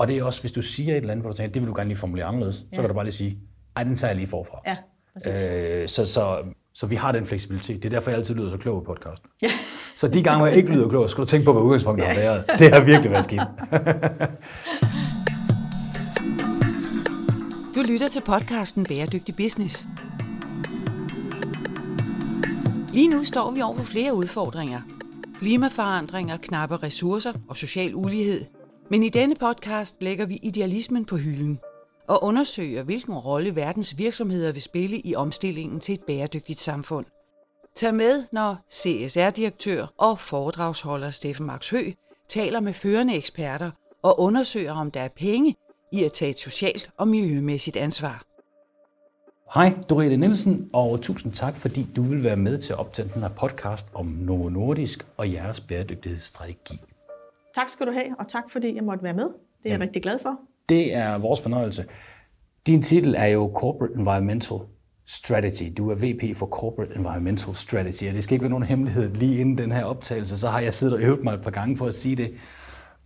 Og det er også, hvis du siger et eller andet, hvor du tænker, det vil du gerne lige formulere anderledes, ja. så kan du bare lige sige, ej, den tager jeg lige forfra. Ja, præcis. Øh, så, så, så vi har den fleksibilitet. Det er derfor, jeg altid lyder så klog i podcasten. Ja. Så de gange, hvor jeg ikke lyder klog, skal du tænke på, hvad udgangspunktet har været. Det har virkelig været skidt. du lytter til podcasten Bæredygtig Business. Lige nu står vi over for flere udfordringer. Klimaforandringer, knappe ressourcer og social ulighed. Men i denne podcast lægger vi idealismen på hylden og undersøger, hvilken rolle verdens virksomheder vil spille i omstillingen til et bæredygtigt samfund. Tag med, når CSR-direktør og foredragsholder Steffen Max Hø taler med førende eksperter og undersøger, om der er penge i at tage et socialt og miljømæssigt ansvar. Hej, Dorete Nielsen, og tusind tak, fordi du vil være med til at optage den her podcast om Novo Nordisk og jeres bæredygtighedsstrategi. Tak skal du have, og tak fordi jeg måtte være med. Det er jeg Jamen, rigtig glad for. Det er vores fornøjelse. Din titel er jo Corporate Environmental Strategy. Du er VP for Corporate Environmental Strategy, og det skal ikke være nogen hemmelighed. Lige inden den her optagelse, så har jeg siddet og øvet mig et par gange for at sige det.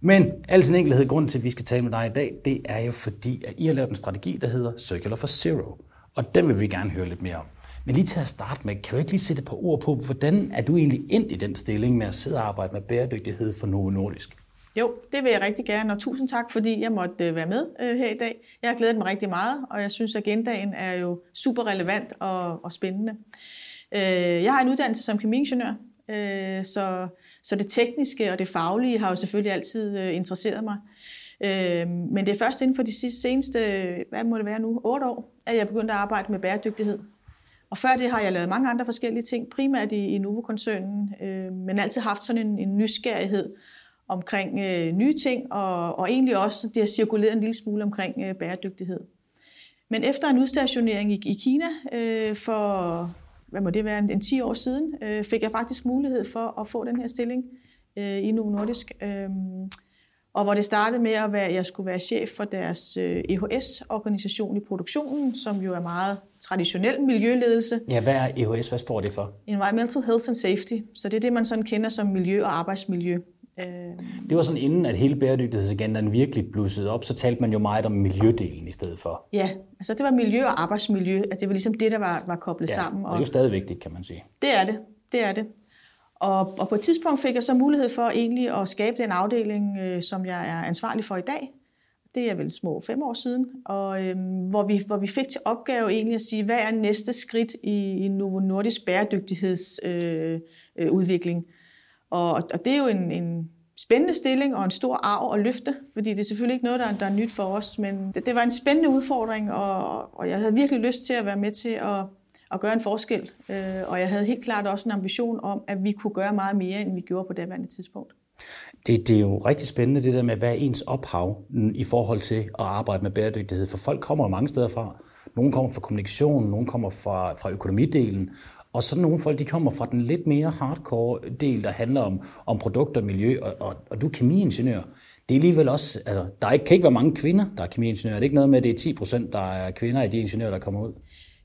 Men al sin enkelhed, grund til, at vi skal tale med dig i dag, det er jo fordi, at I har lavet en strategi, der hedder Circular for Zero. Og den vil vi gerne høre lidt mere om. Men lige til at starte med, kan du ikke lige sætte et par ord på, hvordan er du egentlig ind i den stilling med at sidde og arbejde med bæredygtighed for Novo Nordisk? Jo, det vil jeg rigtig gerne, og tusind tak, fordi jeg måtte øh, være med øh, her i dag. Jeg har glædet mig rigtig meget, og jeg synes, at agendaen er jo super relevant og, og spændende. Øh, jeg har en uddannelse som kemiingeniør, øh, så, så det tekniske og det faglige har jo selvfølgelig altid øh, interesseret mig. Men det er først inden for de seneste, hvad må det være nu, otte år, at jeg begyndte at arbejde med bæredygtighed. Og før det har jeg lavet mange andre forskellige ting, primært i, i Novo-koncernen, men altid haft sådan en, en nysgerrighed omkring øh, nye ting, og, og egentlig også, det har cirkuleret en lille smule omkring øh, bæredygtighed. Men efter en udstationering i, i Kina øh, for, hvad må det være, en, en 10 år siden, øh, fik jeg faktisk mulighed for at få den her stilling øh, i Novo Nordisk. Øh, og hvor det startede med, at være, jeg skulle være chef for deres øh, EHS-organisation i produktionen, som jo er meget traditionel miljøledelse. Ja, hvad er EHS? Hvad står det for? Environmental Health and Safety. Så det er det, man sådan kender som miljø- og arbejdsmiljø. Øh, det var sådan inden, at hele bæredygtighedsagendaen virkelig blussede op, så talte man jo meget om miljødelen i stedet for. Ja, altså det var miljø og arbejdsmiljø, at det var ligesom det, der var, var koblet ja, sammen. Og det er jo stadig vigtigt, kan man sige. Det er det, det er det. Og, og på et tidspunkt fik jeg så mulighed for egentlig at skabe den afdeling, øh, som jeg er ansvarlig for i dag. Det er vel små fem år siden, og øh, hvor, vi, hvor vi fik til opgave egentlig at sige, hvad er næste skridt i, i Novo Nordisk bæredygtighedsudvikling? Øh, øh, udvikling? Og, og det er jo en, en spændende stilling og en stor arv at løfte, fordi det er selvfølgelig ikke noget, der er, der er nyt for os, men det, det var en spændende udfordring, og, og jeg havde virkelig lyst til at være med til at, at gøre en forskel. Øh, og jeg havde helt klart også en ambition om, at vi kunne gøre meget mere, end vi gjorde på det daværende tidspunkt. Det, det er jo rigtig spændende, det der med, hvad er ens ophav i forhold til at arbejde med bæredygtighed, for folk kommer mange steder fra. Nogle kommer fra kommunikation, nogle kommer fra, fra økonomidelen, og så nogle folk, de kommer fra den lidt mere hardcore del, der handler om, om produkter og miljø, og, og, og du er kemiingeniør. Det er alligevel også, altså, der er, kan ikke være mange kvinder, der er kemiingeniører. Det er ikke noget med, at det er 10 procent, der er kvinder af de ingeniører, der kommer ud.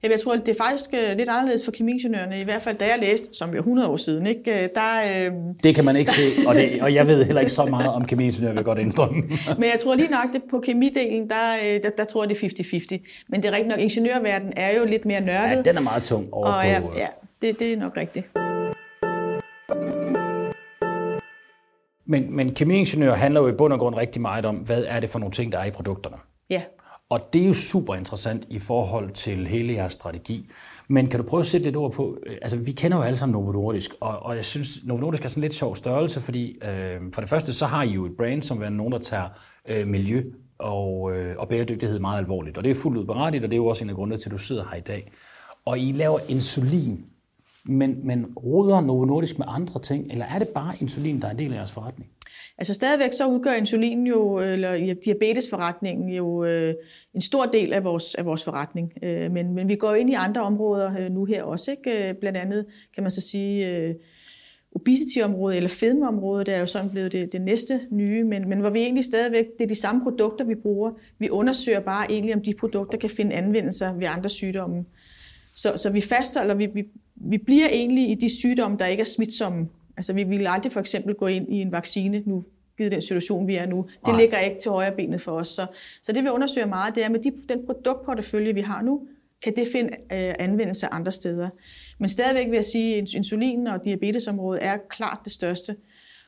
Jamen, jeg tror, det er faktisk øh, lidt anderledes for kemiingeniørerne, i hvert fald da jeg læste, som jo 100 år siden. Ikke? Øh, der, øh, det kan man ikke se, og, det, og jeg ved heller ikke så meget om kemiingeniører, vil godt indrømme. Men jeg tror lige nok, det på kemidelen, der, øh, der, der tror jeg, det er 50-50. Men det er rigtigt nok, ingeniørverdenen er jo lidt mere nørdet. Ja, den er meget tung over og, på... Ja, ja det, det er nok rigtigt. Men, men kemiingeniør handler jo i bund og grund rigtig meget om, hvad er det for nogle ting, der er i produkterne. Ja. Og det er jo super interessant i forhold til hele jeres strategi. Men kan du prøve at sætte lidt ord på, øh, altså vi kender jo alle sammen Novo Nordisk, og, og jeg synes, Novo Nordisk er sådan lidt sjov størrelse, fordi øh, for det første, så har I jo et brand, som er nogen, der tager øh, miljø og, øh, og bæredygtighed meget alvorligt. Og det er fuldt ud berettigt, og det er jo også en af grundene til, at du sidder her i dag. Og I laver insulin, men, men råder Novo Nordisk med andre ting, eller er det bare insulin, der er en del af jeres forretning? Altså stadigvæk så udgør insulin jo, øh, eller diabetesforretningen jo øh, en stor del af vores, af vores forretning. Øh, men, men vi går ind i andre områder øh, nu her også, ikke? Øh, blandt andet kan man så sige øh, obesity-området eller fedmeområdet, det er jo sådan blevet det, det næste nye, men, men hvor vi egentlig stadigvæk, det er de samme produkter, vi bruger. Vi undersøger bare egentlig, om de produkter kan finde anvendelser ved andre sygdomme. Så, så vi fastholder, vi, vi, vi bliver egentlig i de sygdomme, der ikke er smitsomme. Altså vi vil aldrig for eksempel gå ind i en vaccine, nu givet den situation, vi er nu. Det Nej. ligger ikke til højre benet for os. Så, så det vi undersøger meget, det er med de, den produktportefølje, vi har nu, kan det finde øh, anvendelse andre steder. Men stadigvæk vil jeg sige, at insulin og diabetesområdet er klart det største.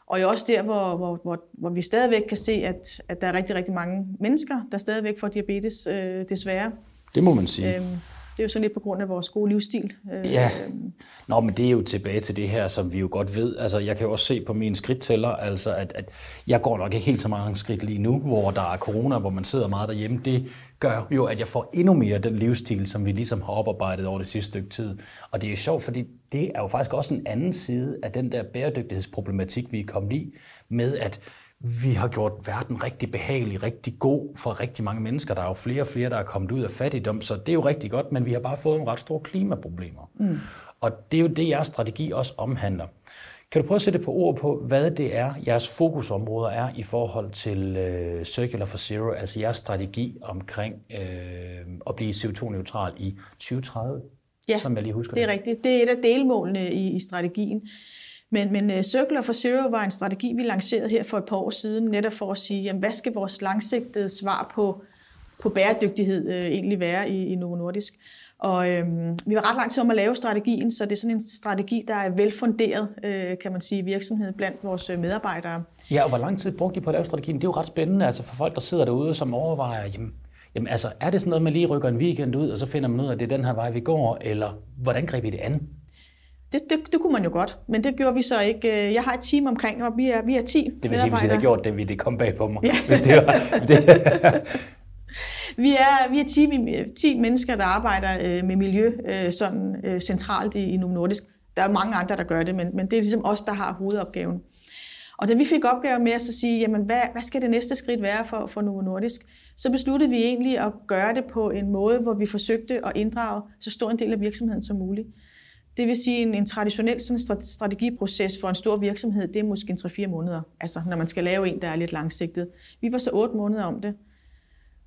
Og jo også der, hvor, hvor, hvor, hvor vi stadigvæk kan se, at, at der er rigtig, rigtig mange mennesker, der stadigvæk får diabetes, øh, desværre. Det må man sige. Øhm, det er jo sådan lidt på grund af vores gode livsstil. Øh, ja, øhm. Nå, men det er jo tilbage til det her, som vi jo godt ved. Altså, jeg kan jo også se på min skridttæller, altså, at, at jeg går nok ikke helt så mange skridt lige nu, hvor der er corona, hvor man sidder meget derhjemme. Det gør jo, at jeg får endnu mere den livsstil, som vi ligesom har oparbejdet over det sidste stykke tid. Og det er jo sjovt, fordi det er jo faktisk også en anden side af den der bæredygtighedsproblematik, vi er kommet i, med at vi har gjort verden rigtig behagelig, rigtig god for rigtig mange mennesker. Der er jo flere og flere, der er kommet ud af fattigdom, så det er jo rigtig godt, men vi har bare fået nogle ret store klimaproblemer. Mm. Og det er jo det, jeres strategi også omhandler. Kan du prøve at sætte på ord på, hvad det er, jeres fokusområder er i forhold til uh, Circular for Zero, altså jeres strategi omkring uh, at blive CO2-neutral i 2030? Ja, som jeg lige husker det er det. rigtigt. Det er et af delmålene i, i strategien. Men, men øh, Circular for Zero var en strategi, vi lancerede her for et par år siden, netop for at sige, jamen, hvad skal vores langsigtede svar på, på bæredygtighed øh, egentlig være i, i Novo Nordisk? Og øhm, vi var ret lang tid om at lave strategien, så det er sådan en strategi, der er velfunderet, øh, kan man sige, i virksomheden blandt vores øh, medarbejdere. Ja, og hvor lang tid brugte de på at lave strategien? Det er jo ret spændende altså for folk, der sidder derude, som overvejer, jamen, jamen altså, er det sådan noget, man lige rykker en weekend ud, og så finder man ud af, at det er den her vej, vi går, eller hvordan griber I det an? Det, det, det kunne man jo godt, men det gjorde vi så ikke. Øh, jeg har et team omkring, og vi er, vi er 10 Det vil sige, hvis I havde gjort det, ville det komme bag på mig. Ja. det var, det, vi er, vi er 10, 10 mennesker, der arbejder øh, med miljø øh, sådan centralt i, i Novo Nordisk. Der er mange andre, der gør det, men, men det er ligesom os, der har hovedopgaven. Og da vi fik opgaven med at så sige, jamen hvad, hvad skal det næste skridt være for, for Novo Nordisk, så besluttede vi egentlig at gøre det på en måde, hvor vi forsøgte at inddrage så stor en del af virksomheden som muligt. Det vil sige, en, en traditionel sådan strategiproces for en stor virksomhed, det er måske en 3-4 måneder, altså når man skal lave en, der er lidt langsigtet. Vi var så 8 måneder om det.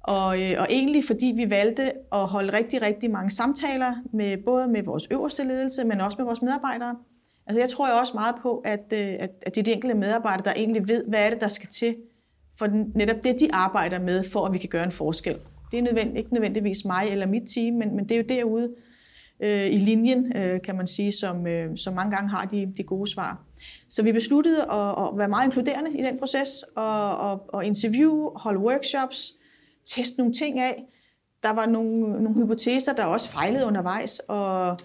Og, øh, og egentlig fordi vi valgte at holde rigtig, rigtig mange samtaler, med, både med vores øverste ledelse, men også med vores medarbejdere. Altså jeg tror jo også meget på, at, øh, at, at det er de enkelte medarbejdere, der egentlig ved, hvad er det, der skal til for netop det, de arbejder med, for at vi kan gøre en forskel. Det er nødvendigt, ikke nødvendigvis mig eller mit team, men, men det er jo derude øh, i linjen, øh, kan man sige, som, øh, som mange gange har de, de gode svar. Så vi besluttede at, at være meget inkluderende i den proces, og, og, og interview, holde workshops, teste nogle ting af. Der var nogle, nogle hypoteser, der også fejlede undervejs, og,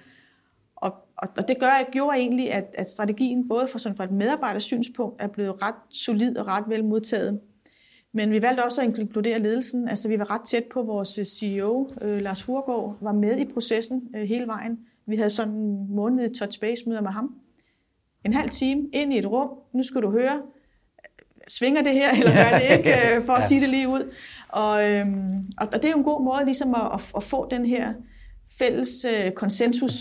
og, og det gør, gjorde egentlig, at, at strategien både for, sådan for et medarbejdersynspunkt er blevet ret solid og ret vel modtaget. Men vi valgte også at inkludere ledelsen. Altså, vi var ret tæt på vores CEO, øh, Lars Furgård, var med i processen øh, hele vejen. Vi havde sådan en måned touch base møder med ham. En halv time ind i et rum. Nu skal du høre, svinger det her, eller gør det ikke, øh, for at ja. sige det lige ud. Og, øhm, og det er jo en god måde ligesom at, at, at få den her fælles øh, konsensus.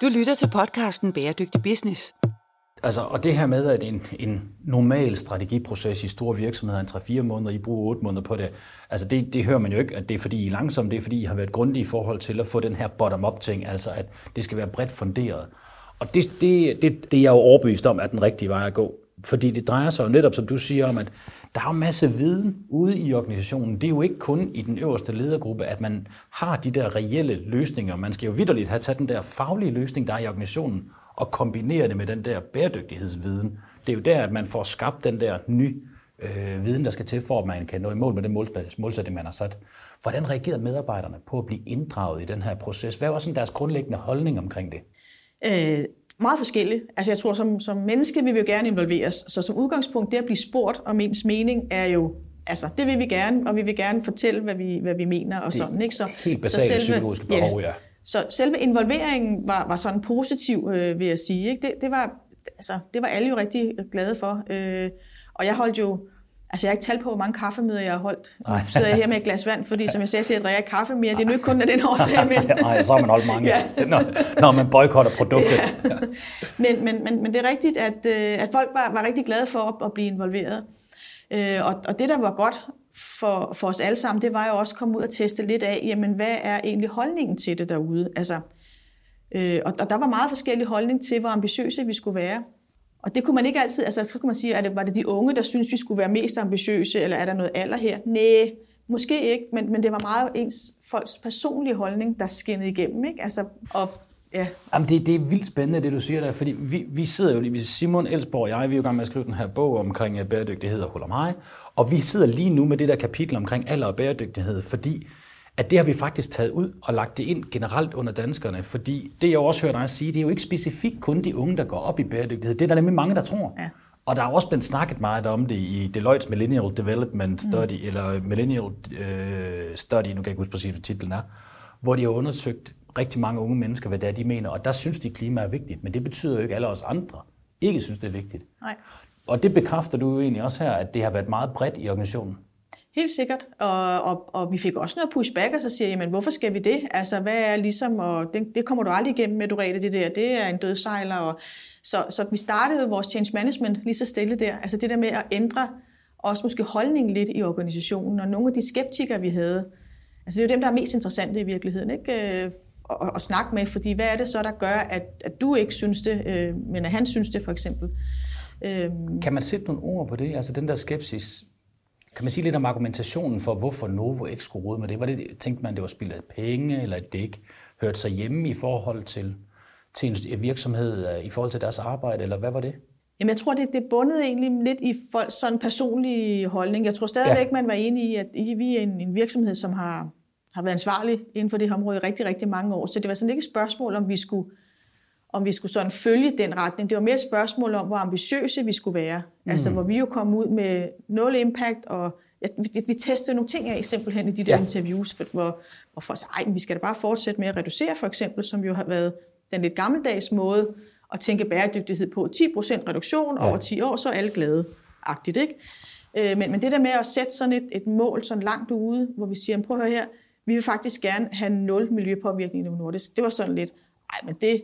Du lytter til podcasten Bæredygtig Business. Altså, og det her med, at en, en normal strategiproces i store virksomheder, er 3-4 måneder, I bruger 8 måneder på det, altså det, det hører man jo ikke, at det er fordi I er langsomme, det er fordi I har været grundige i forhold til at få den her bottom-up ting, altså at det skal være bredt funderet. Og det, det, det, det er jeg jo overbevist om, at den rigtige vej at gå. Fordi det drejer sig jo netop, som du siger, om, at der er en masse viden ude i organisationen. Det er jo ikke kun i den øverste ledergruppe, at man har de der reelle løsninger. Man skal jo vidderligt have taget den der faglige løsning, der er i organisationen, og kombinere det med den der bæredygtighedsviden. Det er jo der, at man får skabt den der ny øh, viden, der skal til, for at man kan nå i mål med den målsætning, man har sat. Hvordan reagerede medarbejderne på at blive inddraget i den her proces? Hvad var sådan deres grundlæggende holdning omkring det? Øh, meget forskelligt. Altså jeg tror, som, som menneske vil vi jo gerne involveres. Så som udgangspunkt, det at blive spurgt om ens mening er jo Altså, det vil vi gerne, og vi vil gerne fortælle, hvad vi, hvad vi mener og sådan. Ikke? Så, helt basale så selve, psykologiske behov, ja. ja. Så selve involveringen var, var sådan positiv, øh, vil jeg sige. Ikke? Det, det, var, altså, det var alle jo rigtig glade for. Øh, og jeg holdt jo Altså, jeg har ikke talt på, hvor mange kaffemøder jeg har holdt. Nu sidder jeg her med et glas vand, fordi som jeg sagde, så jeg drikker kaffe mere. Det er nu ikke kun af den årsag. Men... Nej, så har man holdt mange, ja. når, når man boykotter produktet. Ja. men, men, men, men det er rigtigt, at, øh, at folk var, var rigtig glade for at, at blive involveret. Øh, og, og det, der var godt for, for os alle sammen, det var jo også at komme ud og teste lidt af, jamen, hvad er egentlig holdningen til det derude? Altså, øh, og, og der var meget forskellige holdning til, hvor ambitiøse vi skulle være. Og det kunne man ikke altid, altså så kunne man sige, at det, var det de unge, der synes vi skulle være mest ambitiøse, eller er der noget alder her? Nej, måske ikke, men, men det var meget ens folks personlige holdning, der skinnede igennem, ikke? Altså, og Ja. Jamen, det, det er vildt spændende, det du siger der, fordi vi, vi sidder jo lige, Simon Elsborg og jeg, vi er jo i gang med at skrive den her bog omkring øh, bæredygtighed og huller mig, og vi sidder lige nu med det der kapitel omkring alder og bæredygtighed, fordi at det har vi faktisk taget ud og lagt det ind generelt under danskerne, fordi det jeg også hørt dig sige, det er jo ikke specifikt kun de unge, der går op i bæredygtighed, det er der nemlig mange, der tror. Ja. Og der er også blevet snakket meget om det i Deloitte's Millennial Development Study, mm. eller Millennial uh, Study, nu kan jeg ikke huske præcis, hvad titlen er, hvor de har undersøgt rigtig mange unge mennesker, hvad det er, de mener. Og der synes de, klima er vigtigt. Men det betyder jo ikke, at alle os andre ikke synes, det er vigtigt. Nej. Og det bekræfter du jo egentlig også her, at det har været meget bredt i organisationen. Helt sikkert, og, og, og vi fik også noget pushback, og så siger jeg, men hvorfor skal vi det? Altså, hvad er ligesom, og det, det kommer du aldrig igennem med, du det der, det er en dødsejler. Og, så, så vi startede vores change management lige så stille der, altså det der med at ændre også måske holdningen lidt i organisationen, og nogle af de skeptikere, vi havde, altså det er jo dem, der er mest interessante i virkeligheden, ikke? Øh, og, at, at snakke med, fordi hvad er det så, der gør, at, at du ikke synes det, øh, men at han synes det for eksempel. Øh, kan man sætte nogle ord på det? Altså den der skepsis, kan man sige lidt om argumentationen for, hvorfor Novo ikke skulle råde med det? Var det tænkte man, det var spillet penge, eller det ikke hørte sig hjemme i forhold til, til en virksomhed, øh, i forhold til deres arbejde, eller hvad var det? Jamen, jeg tror, det, det bundet egentlig lidt i folks sådan personlige holdning. Jeg tror stadigvæk, ja. man var enig i, at vi er en, en virksomhed, som har har været ansvarlig inden for det her område i rigtig, rigtig mange år. Så det var sådan ikke et spørgsmål, om vi skulle, om vi skulle sådan følge den retning. Det var mere et spørgsmål om, hvor ambitiøse vi skulle være. Mm. Altså, hvor vi jo kom ud med nul impact, og ja, vi, vi testede nogle ting af simpelthen i de der ja. interviews, for, hvor, hvor folk sagde, ej, vi skal da bare fortsætte med at reducere, for eksempel, som jo har været den lidt gammeldags måde at tænke bæredygtighed på. 10% reduktion ja. over 10 år, så er alle glade. Agtigt, ikke? Øh, men, men det der med at sætte sådan et, et mål sådan langt ude, hvor vi siger, prøv at høre her, vi vil faktisk gerne have nul miljøpåvirkning i Nordisk. Det var sådan lidt, nej, men det,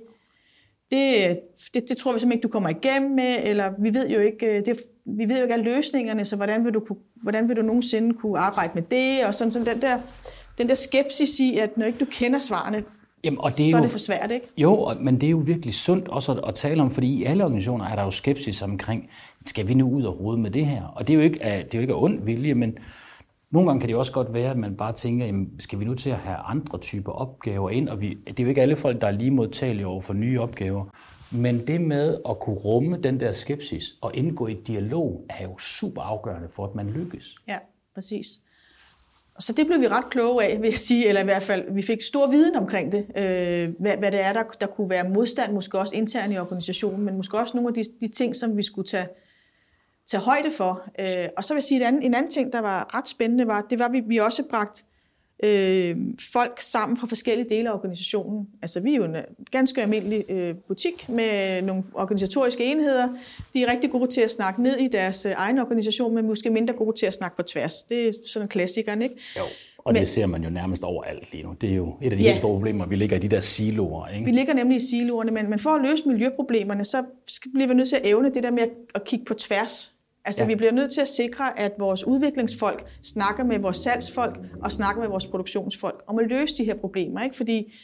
det, det, det tror vi simpelthen ikke, du kommer igennem med, eller vi ved jo ikke, øh, det, vi ved jo ikke alle løsningerne, så hvordan vil, du, hvordan vil du nogensinde kunne arbejde med det, og sådan, sådan den der, den der skepsis i, at når ikke du kender svarene, Jamen, og det er så er jo, det for svært, ikke? Jo, men det er jo virkelig sundt også at, at tale om, fordi i alle organisationer er der jo skepsis omkring, skal vi nu ud og rode med det her? Og det er jo ikke det er jo ikke ond vilje, men nogle gange kan det også godt være, at man bare tænker, jamen, skal vi nu til at have andre typer opgaver ind? Og vi, det er jo ikke alle folk, der er lige modtagelige over for nye opgaver. Men det med at kunne rumme den der skepsis og indgå i dialog, er jo super afgørende for, at man lykkes. Ja, præcis. Så det blev vi ret kloge af, vil jeg sige, eller i hvert fald, vi fik stor viden omkring det, øh, hvad, hvad det er, der, der kunne være modstand, måske også internt i organisationen, men måske også nogle af de, de ting, som vi skulle tage, tage højde for. Øh, og så vil jeg sige, at en anden, en anden ting, der var ret spændende, var, det var, at vi, vi også bragt øh, folk sammen fra forskellige dele af organisationen. Altså, vi er jo en øh, ganske almindelig øh, butik med nogle organisatoriske enheder. De er rigtig gode til at snakke ned i deres øh, egen organisation, men måske mindre gode til at snakke på tværs. Det er sådan klassikeren, ikke? Jo. Og men, det ser man jo nærmest overalt lige nu. Det er jo et af de ja, helt store problemer, vi ligger i de der siloer. Ikke? Vi ligger nemlig i siloerne, men, men for at løse miljøproblemerne, så bliver vi nødt til at evne det der med at kigge på tværs. Altså ja. vi bliver nødt til at sikre, at vores udviklingsfolk snakker med vores salgsfolk og snakker med vores produktionsfolk om at løse de her problemer. Ikke? Fordi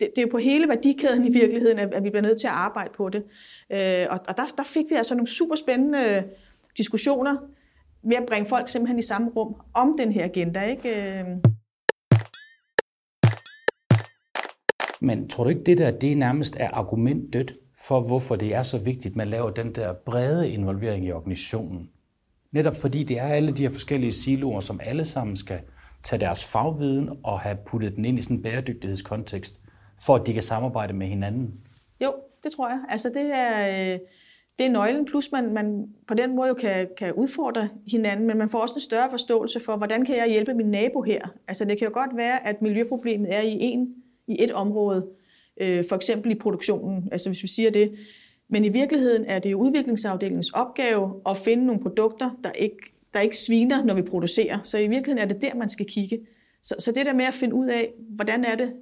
det, det er jo på hele værdikæden i virkeligheden, at, at vi bliver nødt til at arbejde på det. Øh, og og der, der fik vi altså nogle super spændende diskussioner ved at bringe folk simpelthen i samme rum om den her agenda. Ikke? Øh. Men tror du ikke, det der det nærmest er argument dødt for, hvorfor det er så vigtigt, at man laver den der brede involvering i organisationen? Netop fordi det er alle de her forskellige siloer, som alle sammen skal tage deres fagviden og have puttet den ind i sådan en bæredygtighedskontekst, for at de kan samarbejde med hinanden. Jo, det tror jeg. Altså det er, øh, det er nøglen, plus man, man på den måde jo kan, kan udfordre hinanden, men man får også en større forståelse for, hvordan kan jeg hjælpe min nabo her? Altså det kan jo godt være, at miljøproblemet er i, en, i et område, øh, for eksempel i produktionen, altså hvis vi siger det. Men i virkeligheden er det jo udviklingsafdelingens opgave at finde nogle produkter, der ikke, der ikke sviner, når vi producerer. Så i virkeligheden er det der, man skal kigge. Så, så det der med at finde ud af, hvordan er det,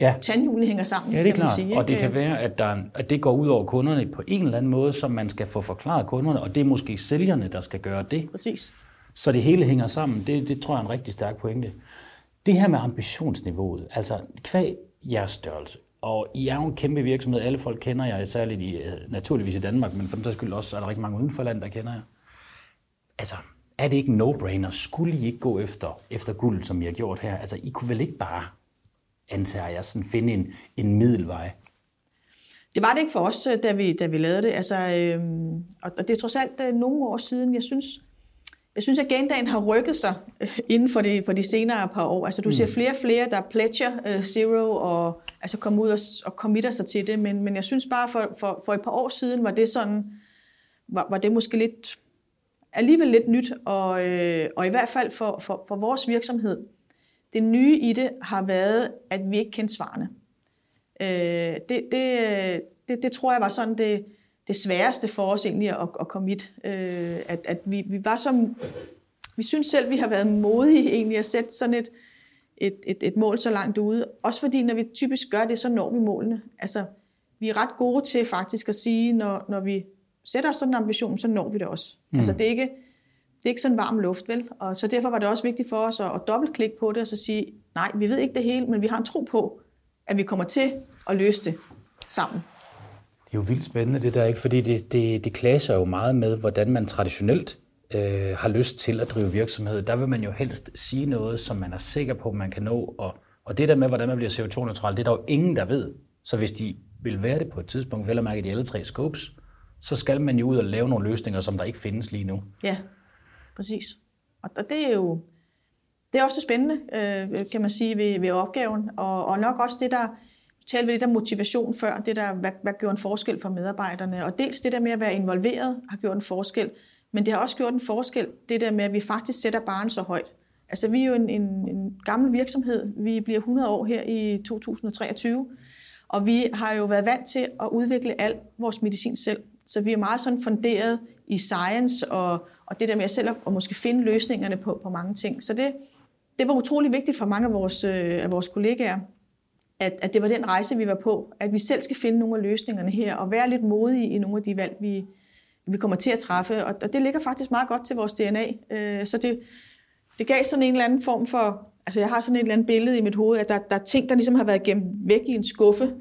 ja. tandhjulene hænger sammen, ja, det er kan man klart. sige. Og det kan være, at, der, at det går ud over kunderne på en eller anden måde, som man skal få forklaret kunderne, og det er måske sælgerne, der skal gøre det. Præcis. Så det hele hænger sammen. Det, det tror jeg er en rigtig stærk pointe. Det her med ambitionsniveauet, altså kvæg jeres størrelse, Og I er jo en kæmpe virksomhed. Alle folk kender jer, særligt i, øh, naturligvis i Danmark, men for den skyld også er der rigtig mange uden for land, der kender jer. Altså, er det ikke en no-brainer? Skulle I ikke gå efter, efter guld, som I har gjort her? Altså, I kunne vel ikke bare, antager jeg, sådan finde en, en middelvej? Det var det ikke for os, øh, da vi, da vi lavede det. Altså, øhm, og, det er trods alt øh, nogle år siden. Jeg synes, jeg synes, at gendagen har rykket sig øh, inden for de, for de senere par år. Altså, du mm. ser flere og flere, der pledger uh, zero og altså kommer ud og, og committer sig til det. Men, men jeg synes bare, for, for, for et par år siden var det sådan, var, var det måske lidt, alligevel lidt nyt. Og, øh, og i hvert fald for, for, for vores virksomhed, det nye i det har været, at vi ikke kendte svarene. Øh, det, det, det, det tror jeg var sådan det, det sværeste for os egentlig at, at komme hit. Øh, at, at vi, vi var som, vi synes selv, vi har været modige egentlig at sætte sådan et, et, et, et mål så langt ude. Også fordi, når vi typisk gør det, så når vi målene. Altså, vi er ret gode til faktisk at sige, når, når vi sætter os sådan en ambition, så når vi det også. Mm. Altså, det er ikke, det er ikke sådan varm luft, vel? Og så derfor var det også vigtigt for os at, at dobbeltklikke på det, og så sige, nej, vi ved ikke det hele, men vi har en tro på, at vi kommer til at løse det sammen. Det er jo vildt spændende det der, ikke? fordi det, det, det klasser jo meget med, hvordan man traditionelt øh, har lyst til at drive virksomhed. Der vil man jo helst sige noget, som man er sikker på, man kan nå. Og, og det der med, hvordan man bliver CO2-neutral, det er der jo ingen, der ved. Så hvis de vil være det på et tidspunkt, vel at mærke de alle tre scopes, så skal man jo ud og lave nogle løsninger, som der ikke findes lige nu. Ja, præcis. Og det er jo det er også spændende, øh, kan man sige, ved, ved opgaven, og, og nok også det, der talte vi lidt om motivation før, det der, hvad, hvad gjorde en forskel for medarbejderne, og dels det der med at være involveret har gjort en forskel, men det har også gjort en forskel, det der med, at vi faktisk sætter barn så højt. Altså, vi er jo en, en, en gammel virksomhed. Vi bliver 100 år her i 2023, og vi har jo været vant til at udvikle al vores medicin selv. Så vi er meget sådan funderet i science og, og det der med at selv at måske finde løsningerne på, på mange ting. Så det, det var utrolig vigtigt for mange af vores, øh, af vores kollegaer, at, at det var den rejse, vi var på. At vi selv skal finde nogle af løsningerne her, og være lidt modige i nogle af de valg, vi, vi kommer til at træffe. Og, og det ligger faktisk meget godt til vores DNA. Øh, så det, det gav sådan en eller anden form for... Altså jeg har sådan et eller andet billede i mit hoved, at der, der er ting, der ligesom har været gemt væk i en skuffe,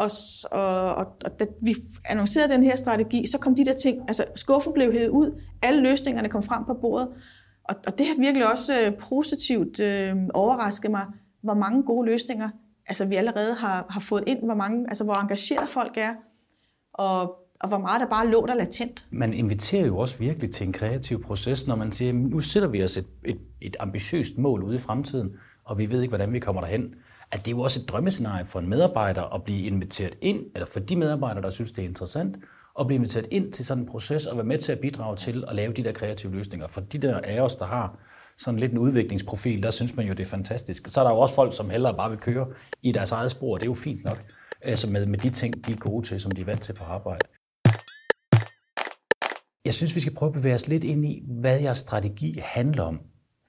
og, og, og, og da vi annoncerede den her strategi, så kom de der ting, altså skuffen blev hævet ud, alle løsningerne kom frem på bordet, og, og det har virkelig også øh, positivt øh, overrasket mig, hvor mange gode løsninger altså, vi allerede har, har fået ind, hvor, mange, altså, hvor engageret folk er, og, og hvor meget der bare lå der latent. Man inviterer jo også virkelig til en kreativ proces, når man siger, nu sætter vi os et, et, et ambitiøst mål ude i fremtiden, og vi ved ikke, hvordan vi kommer derhen. At det er jo også et drømmescenarie for en medarbejder at blive inviteret ind, eller for de medarbejdere, der synes, det er interessant, at blive inviteret ind til sådan en proces og være med til at bidrage til at lave de der kreative løsninger. For de der af os, der har sådan lidt en udviklingsprofil, der synes man jo, det er fantastisk. Så er der jo også folk, som hellere bare vil køre i deres eget spor, det er jo fint nok, altså med, med de ting, de er gode til, som de er vant til på arbejde. Jeg synes, vi skal prøve at bevæge os lidt ind i, hvad jeres strategi handler om.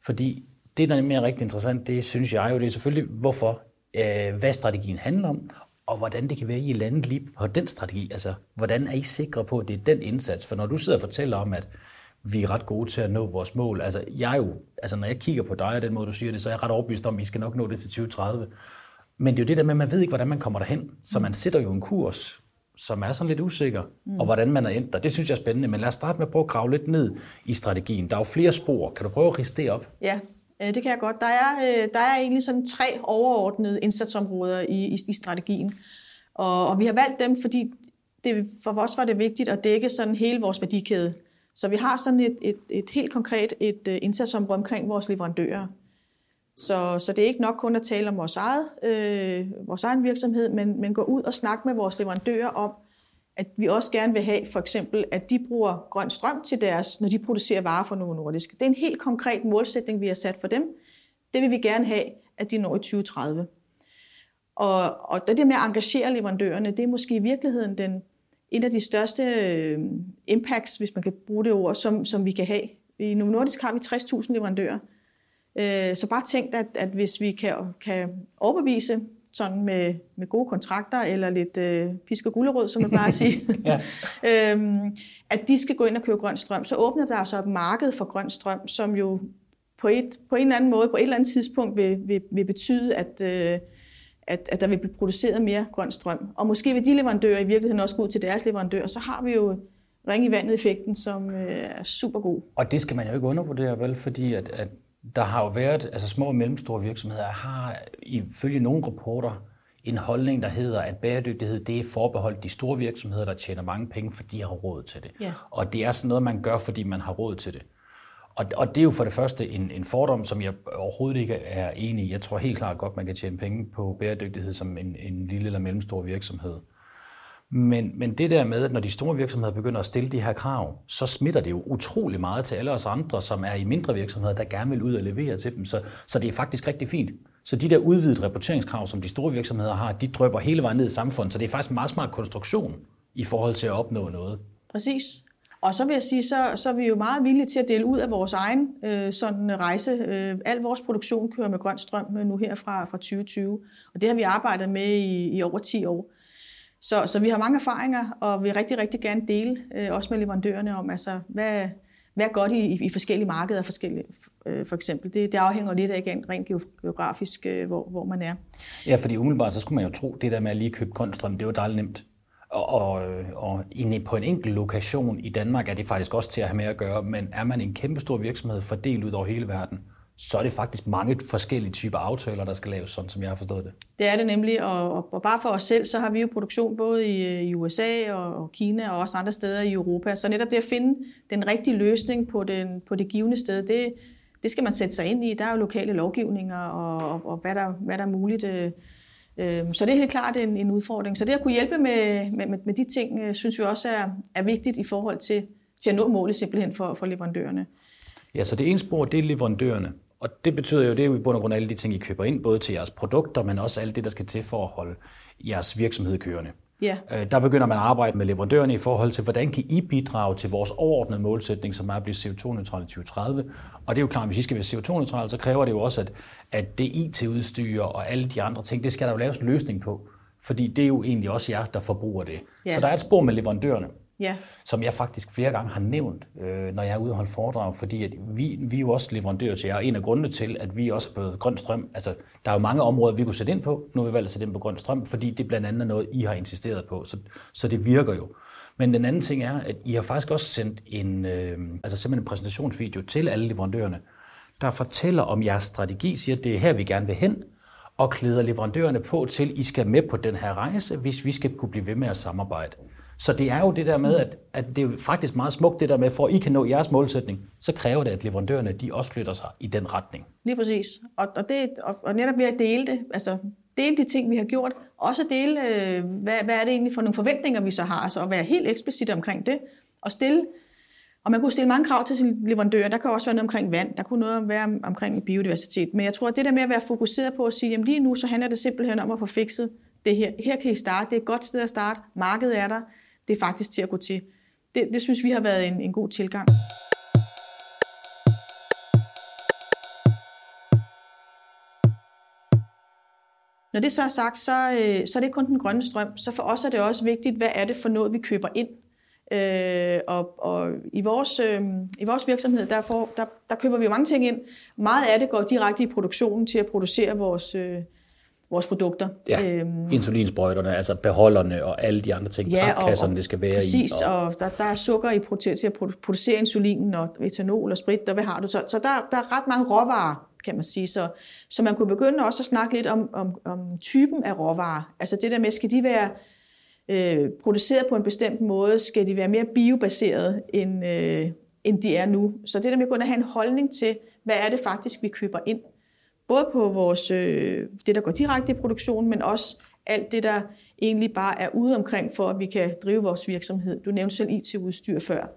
Fordi det, der er mere rigtig interessant, det synes jeg jo, det er selvfølgelig, hvorfor, øh, hvad strategien handler om, og hvordan det kan være, at I landet lige på den strategi. Altså, hvordan er I sikre på, at det er den indsats? For når du sidder og fortæller om, at vi er ret gode til at nå vores mål, altså, jeg jo, altså når jeg kigger på dig og den måde, du siger det, så er jeg ret overbevist om, at vi skal nok nå det til 2030. Men det er jo det der med, at man ved ikke, hvordan man kommer derhen. Så man sætter jo en kurs, som er sådan lidt usikker, mm. og hvordan man er endt der. Det synes jeg er spændende, men lad os starte med at prøve at grave lidt ned i strategien. Der er jo flere spor. Kan du prøve at riste det op? Ja, Øh, det kan jeg godt. Der er, øh, der er egentlig sådan tre overordnede indsatsområder i, i, i strategien. Og, og vi har valgt dem, fordi det, for os var det vigtigt at dække sådan hele vores værdikæde. Så vi har sådan et, et, et helt konkret et øh, indsatsområde omkring vores leverandører. Så, så det er ikke nok kun at tale om vores, eget, øh, vores egen virksomhed, men, men gå ud og snakke med vores leverandører om, at vi også gerne vil have for eksempel, at de bruger grøn strøm til deres, når de producerer varer for Novo Nordisk. Det er en helt konkret målsætning, vi har sat for dem. Det vil vi gerne have, at de når i 2030. Og, og det der med at engagere leverandørerne, det er måske i virkeligheden den, en af de største øh, impacts, hvis man kan bruge det ord, som, som vi kan have. I Novo Nordisk har vi 60.000 leverandører. Øh, så bare tænk, at, at hvis vi kan, kan overbevise sådan med, med gode kontrakter, eller lidt øh, pisk og gullerød, som man plejer at sige, øhm, at de skal gå ind og købe grøn strøm, så åbner der altså et marked for grøn strøm, som jo på, et, på en eller anden måde, på et eller andet tidspunkt vil, vil, vil betyde, at, øh, at, at der vil blive produceret mere grøn strøm. Og måske vil de leverandører i virkeligheden også gå ud til deres leverandører, så har vi jo ring i vandet effekten, som øh, er super god. Og det skal man jo ikke undervurdere, vel? Fordi at, at der har jo været, altså små og mellemstore virksomheder har ifølge nogle rapporter en holdning, der hedder, at bæredygtighed det er forbeholdt de store virksomheder, der tjener mange penge, fordi de har råd til det. Ja. Og det er sådan noget, man gør, fordi man har råd til det. Og, og det er jo for det første en, en fordom, som jeg overhovedet ikke er enig i. Jeg tror helt klart godt, man kan tjene penge på bæredygtighed som en, en lille eller mellemstor virksomhed. Men, men det der med, at når de store virksomheder begynder at stille de her krav, så smitter det jo utrolig meget til alle os andre, som er i mindre virksomheder, der gerne vil ud og levere til dem. Så, så det er faktisk rigtig fint. Så de der udvidede rapporteringskrav, som de store virksomheder har, de drøber hele vejen ned i samfundet. Så det er faktisk en meget smart konstruktion i forhold til at opnå noget. Præcis. Og så vil jeg sige, så, så er vi jo meget villige til at dele ud af vores egen øh, sådan øh, rejse. Øh, al vores produktion kører med grøn strøm øh, nu her fra, fra 2020, og det har vi arbejdet med i, i over 10 år. Så, så vi har mange erfaringer, og vil rigtig, rigtig gerne dele, øh, også med leverandørerne, om altså, hvad, hvad er godt i, i forskellige markeder forskellige, øh, for eksempel. Det, det afhænger lidt af rent geografisk, øh, hvor, hvor man er. Ja, fordi umiddelbart, så skulle man jo tro, det der med at lige købe grøn strøm, det er jo dejligt nemt. Og, og, øh, og på en enkelt lokation i Danmark er det faktisk også til at have med at gøre, men er man en kæmpestor virksomhed fordelt ud over hele verden, så er det faktisk mange forskellige typer aftaler, der skal laves, sådan som jeg har forstået det. Det er det nemlig, og, og bare for os selv, så har vi jo produktion både i, i USA og, og Kina og også andre steder i Europa. Så netop det at finde den rigtige løsning på, den, på det givende sted, det, det skal man sætte sig ind i. Der er jo lokale lovgivninger og, og, og hvad, der, hvad der er muligt. Øh, øh, så det er helt klart en, en udfordring. Så det at kunne hjælpe med, med, med de ting, øh, synes vi også er, er vigtigt i forhold til, til at nå målet simpelthen for, for leverandørerne. Ja, så det ene spor, det er leverandørerne. Og det betyder jo, det er jo i bund og grund alle de ting, I køber ind, både til jeres produkter, men også alt det, der skal til for at holde jeres virksomhed kørende. Ja. Der begynder man at arbejde med leverandørerne i forhold til, hvordan kan I bidrage til vores overordnede målsætning, som er at blive CO2-neutral i 2030. Og det er jo klart, at hvis I skal være CO2-neutral, så kræver det jo også, at, at det IT-udstyr og alle de andre ting, det skal der jo laves en løsning på. Fordi det er jo egentlig også jer, der forbruger det. Ja. Så der er et spor med leverandørerne ja. som jeg faktisk flere gange har nævnt, øh, når jeg er ude og holde foredrag, fordi at vi, vi er jo også leverandører til jer, og en af grundene til, at vi også er blevet grøn strøm, altså der er jo mange områder, vi kunne sætte ind på, nu har vi valgt at sætte ind på grøn strøm, fordi det blandt andet er noget, I har insisteret på, så, så det virker jo. Men den anden ting er, at I har faktisk også sendt en, øh, altså simpelthen en præsentationsvideo til alle leverandørerne, der fortæller om jeres strategi, siger, at det er her, vi gerne vil hen, og klæder leverandørerne på til, at I skal med på den her rejse, hvis vi skal kunne blive ved med at samarbejde. Så det er jo det der med, at, at det er faktisk meget smukt det der med, for at I kan nå jeres målsætning, så kræver det, at leverandørerne de også flytter sig i den retning. Lige præcis. Og, og, det, og, og netop ved at dele det, altså dele de ting, vi har gjort, også dele, øh, hvad, hvad er det egentlig for nogle forventninger, vi så har, altså at være helt eksplicit omkring det, og stille og man kunne stille mange krav til sin leverandør. Der kan også være noget omkring vand, der kunne noget være omkring biodiversitet. Men jeg tror, at det der med at være fokuseret på at sige, jamen lige nu så handler det simpelthen om at få fikset det her. Her kan I starte, det er et godt sted at starte, markedet er der, det er faktisk til at gå til. Det, det synes vi har været en, en god tilgang. Når det så er sagt, så, øh, så er det kun den grønne strøm. Så for os er det også vigtigt, hvad er det for noget, vi køber ind. Øh, og, og i, vores, øh, i vores virksomhed, der, får, der, der køber vi jo mange ting ind. Meget af det går direkte i produktionen til at producere vores, øh, vores produkter. Ja, øhm, insulinsprøjterne, altså beholderne og alle de andre ting, ja, papkasserne, det skal være præcis, i. Og, og der, der er sukker i til at producere insulinen og etanol og sprit, og hvad har du? Så, så der, der er ret mange råvarer, kan man sige. Så, så man kunne begynde også at snakke lidt om, om, om typen af råvarer. Altså det der med, skal de være øh, produceret på en bestemt måde? Skal de være mere biobaseret, end, øh, end de er nu? Så det der med at gå ind og have en holdning til, hvad er det faktisk, vi køber ind? Både på vores, øh, det, der går direkte i produktion, men også alt det, der egentlig bare er ude omkring, for at vi kan drive vores virksomhed. Du nævnte selv IT-udstyr før.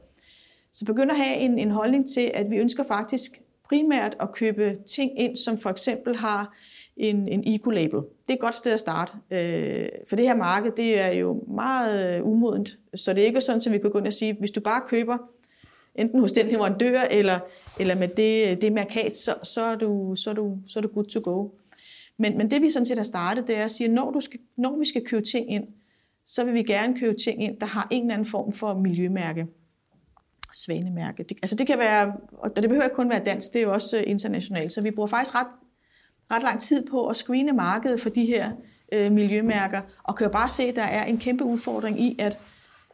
Så begynd at have en, en holdning til, at vi ønsker faktisk primært at købe ting ind, som for eksempel har en, en eco-label. Det er et godt sted at starte. Øh, for det her marked, det er jo meget øh, umodent. Så det er ikke sådan, at vi kan gå ind og sige, hvis du bare køber enten hos den leverandør, eller, eller med det, det mærkat, så, så, er du, så, er du, så er du good to go. Men, men det vi sådan set har startet, det er at sige, at når, du skal, når vi skal købe ting ind, så vil vi gerne købe ting ind, der har en eller anden form for miljømærke. Svanemærke. Det, altså det kan være, og det behøver ikke kun være dansk, det er jo også øh, internationalt. Så vi bruger faktisk ret, ret lang tid på at screene markedet for de her øh, miljømærker, og kan jo bare se, at der er en kæmpe udfordring i, at,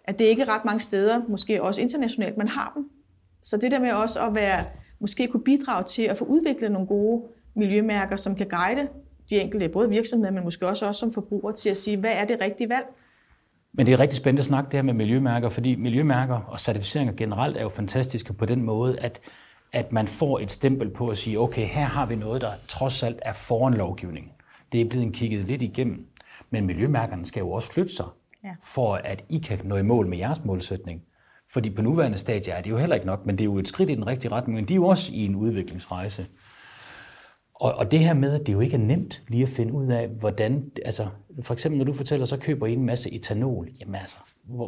at det ikke er ret mange steder, måske også internationalt, man har dem. Så det der med også at være, måske kunne bidrage til at få udviklet nogle gode miljømærker, som kan guide de enkelte, både virksomheder, men måske også os som forbrugere, til at sige, hvad er det rigtige valg? Men det er rigtig spændende at snakke det her med miljømærker, fordi miljømærker og certificeringer generelt er jo fantastiske på den måde, at, at man får et stempel på at sige, okay, her har vi noget, der trods alt er foran lovgivningen. Det er blevet kigget lidt igennem. Men miljømærkerne skal jo også flytte sig, ja. for at I kan nå i mål med jeres målsætning. Fordi på nuværende stadie er det jo heller ikke nok, men det er jo et skridt i den rigtige retning, men de er jo også i en udviklingsrejse. Og, og det her med, at det jo ikke er nemt lige at finde ud af, hvordan, altså for eksempel når du fortæller, så køber I en masse etanol. Jamen altså,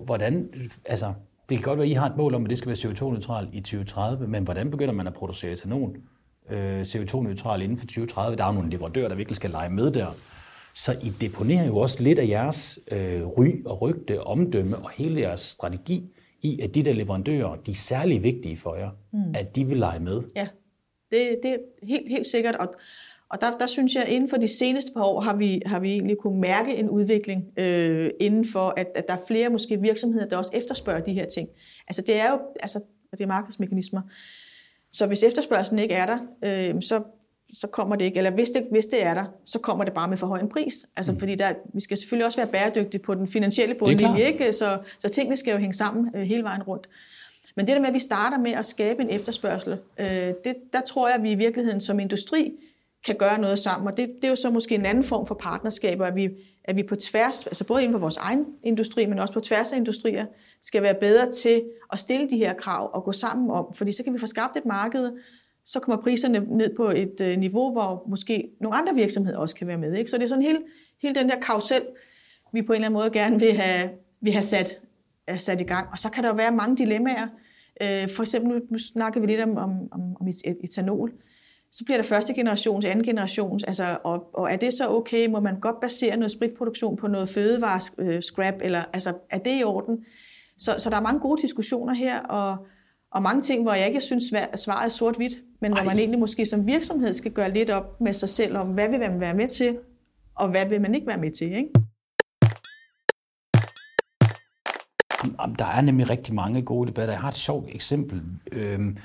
hvordan, altså det kan godt være, at I har et mål om, at det skal være CO2-neutralt i 2030, men hvordan begynder man at producere etanol øh, CO2-neutral inden for 2030? Der er jo nogle leverandører, der virkelig skal lege med der. Så I deponerer jo også lidt af jeres øh, ry og rygte, omdømme og hele jeres strategi i, at de der leverandører, de er særlig vigtige for jer, mm. at de vil lege med. Ja. Det, det er helt, helt sikkert, og, og der, der synes jeg, at inden for de seneste par år har vi, har vi egentlig kunne mærke en udvikling øh, inden for, at, at der er flere måske virksomheder, der også efterspørger de her ting. Altså det er jo altså, det er markedsmekanismer. Så hvis efterspørgselen ikke er der, øh, så, så kommer det ikke, eller hvis det, hvis det er der, så kommer det bare med for høj en pris. Altså mm. fordi der, vi skal selvfølgelig også være bæredygtige på den finansielle bundlinje, ikke? Så, så tingene skal jo hænge sammen øh, hele vejen rundt. Men det der med, at vi starter med at skabe en efterspørgsel, øh, det, der tror jeg, at vi i virkeligheden som industri kan gøre noget sammen. Og det, det er jo så måske en anden form for partnerskaber, at vi, at vi på tværs, altså både inden for vores egen industri, men også på tværs af industrier, skal være bedre til at stille de her krav og gå sammen om. Fordi så kan vi få skabt et marked, så kommer priserne ned på et øh, niveau, hvor måske nogle andre virksomheder også kan være med. Ikke? Så det er sådan hele, hele den der karusel, vi på en eller anden måde gerne vil have, vil have sat, sat i gang. Og så kan der jo være mange dilemmaer. Øh, for eksempel, nu, nu vi lidt om, om, om, om etanol. Så bliver der første generations, anden generations, altså, og, og er det så okay? Må man godt basere noget spritproduktion på noget fødevare-scrap, øh, eller altså, er det i orden? Så, så der er mange gode diskussioner her, og, og mange ting, hvor jeg ikke synes, svaret er sort-hvidt, men Ej. hvor man egentlig måske som virksomhed skal gøre lidt op med sig selv om, hvad vil man være med til, og hvad vil man ikke være med til, ikke? Der er nemlig rigtig mange gode debatter. Jeg har et sjovt eksempel. Øhm,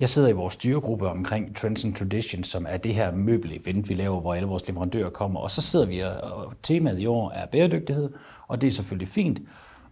jeg sidder i vores styregruppe omkring Trends and Traditions, som er det her møbel-event, vi laver, hvor alle vores leverandører kommer. Og så sidder vi, og temaet i år er bæredygtighed, og det er selvfølgelig fint.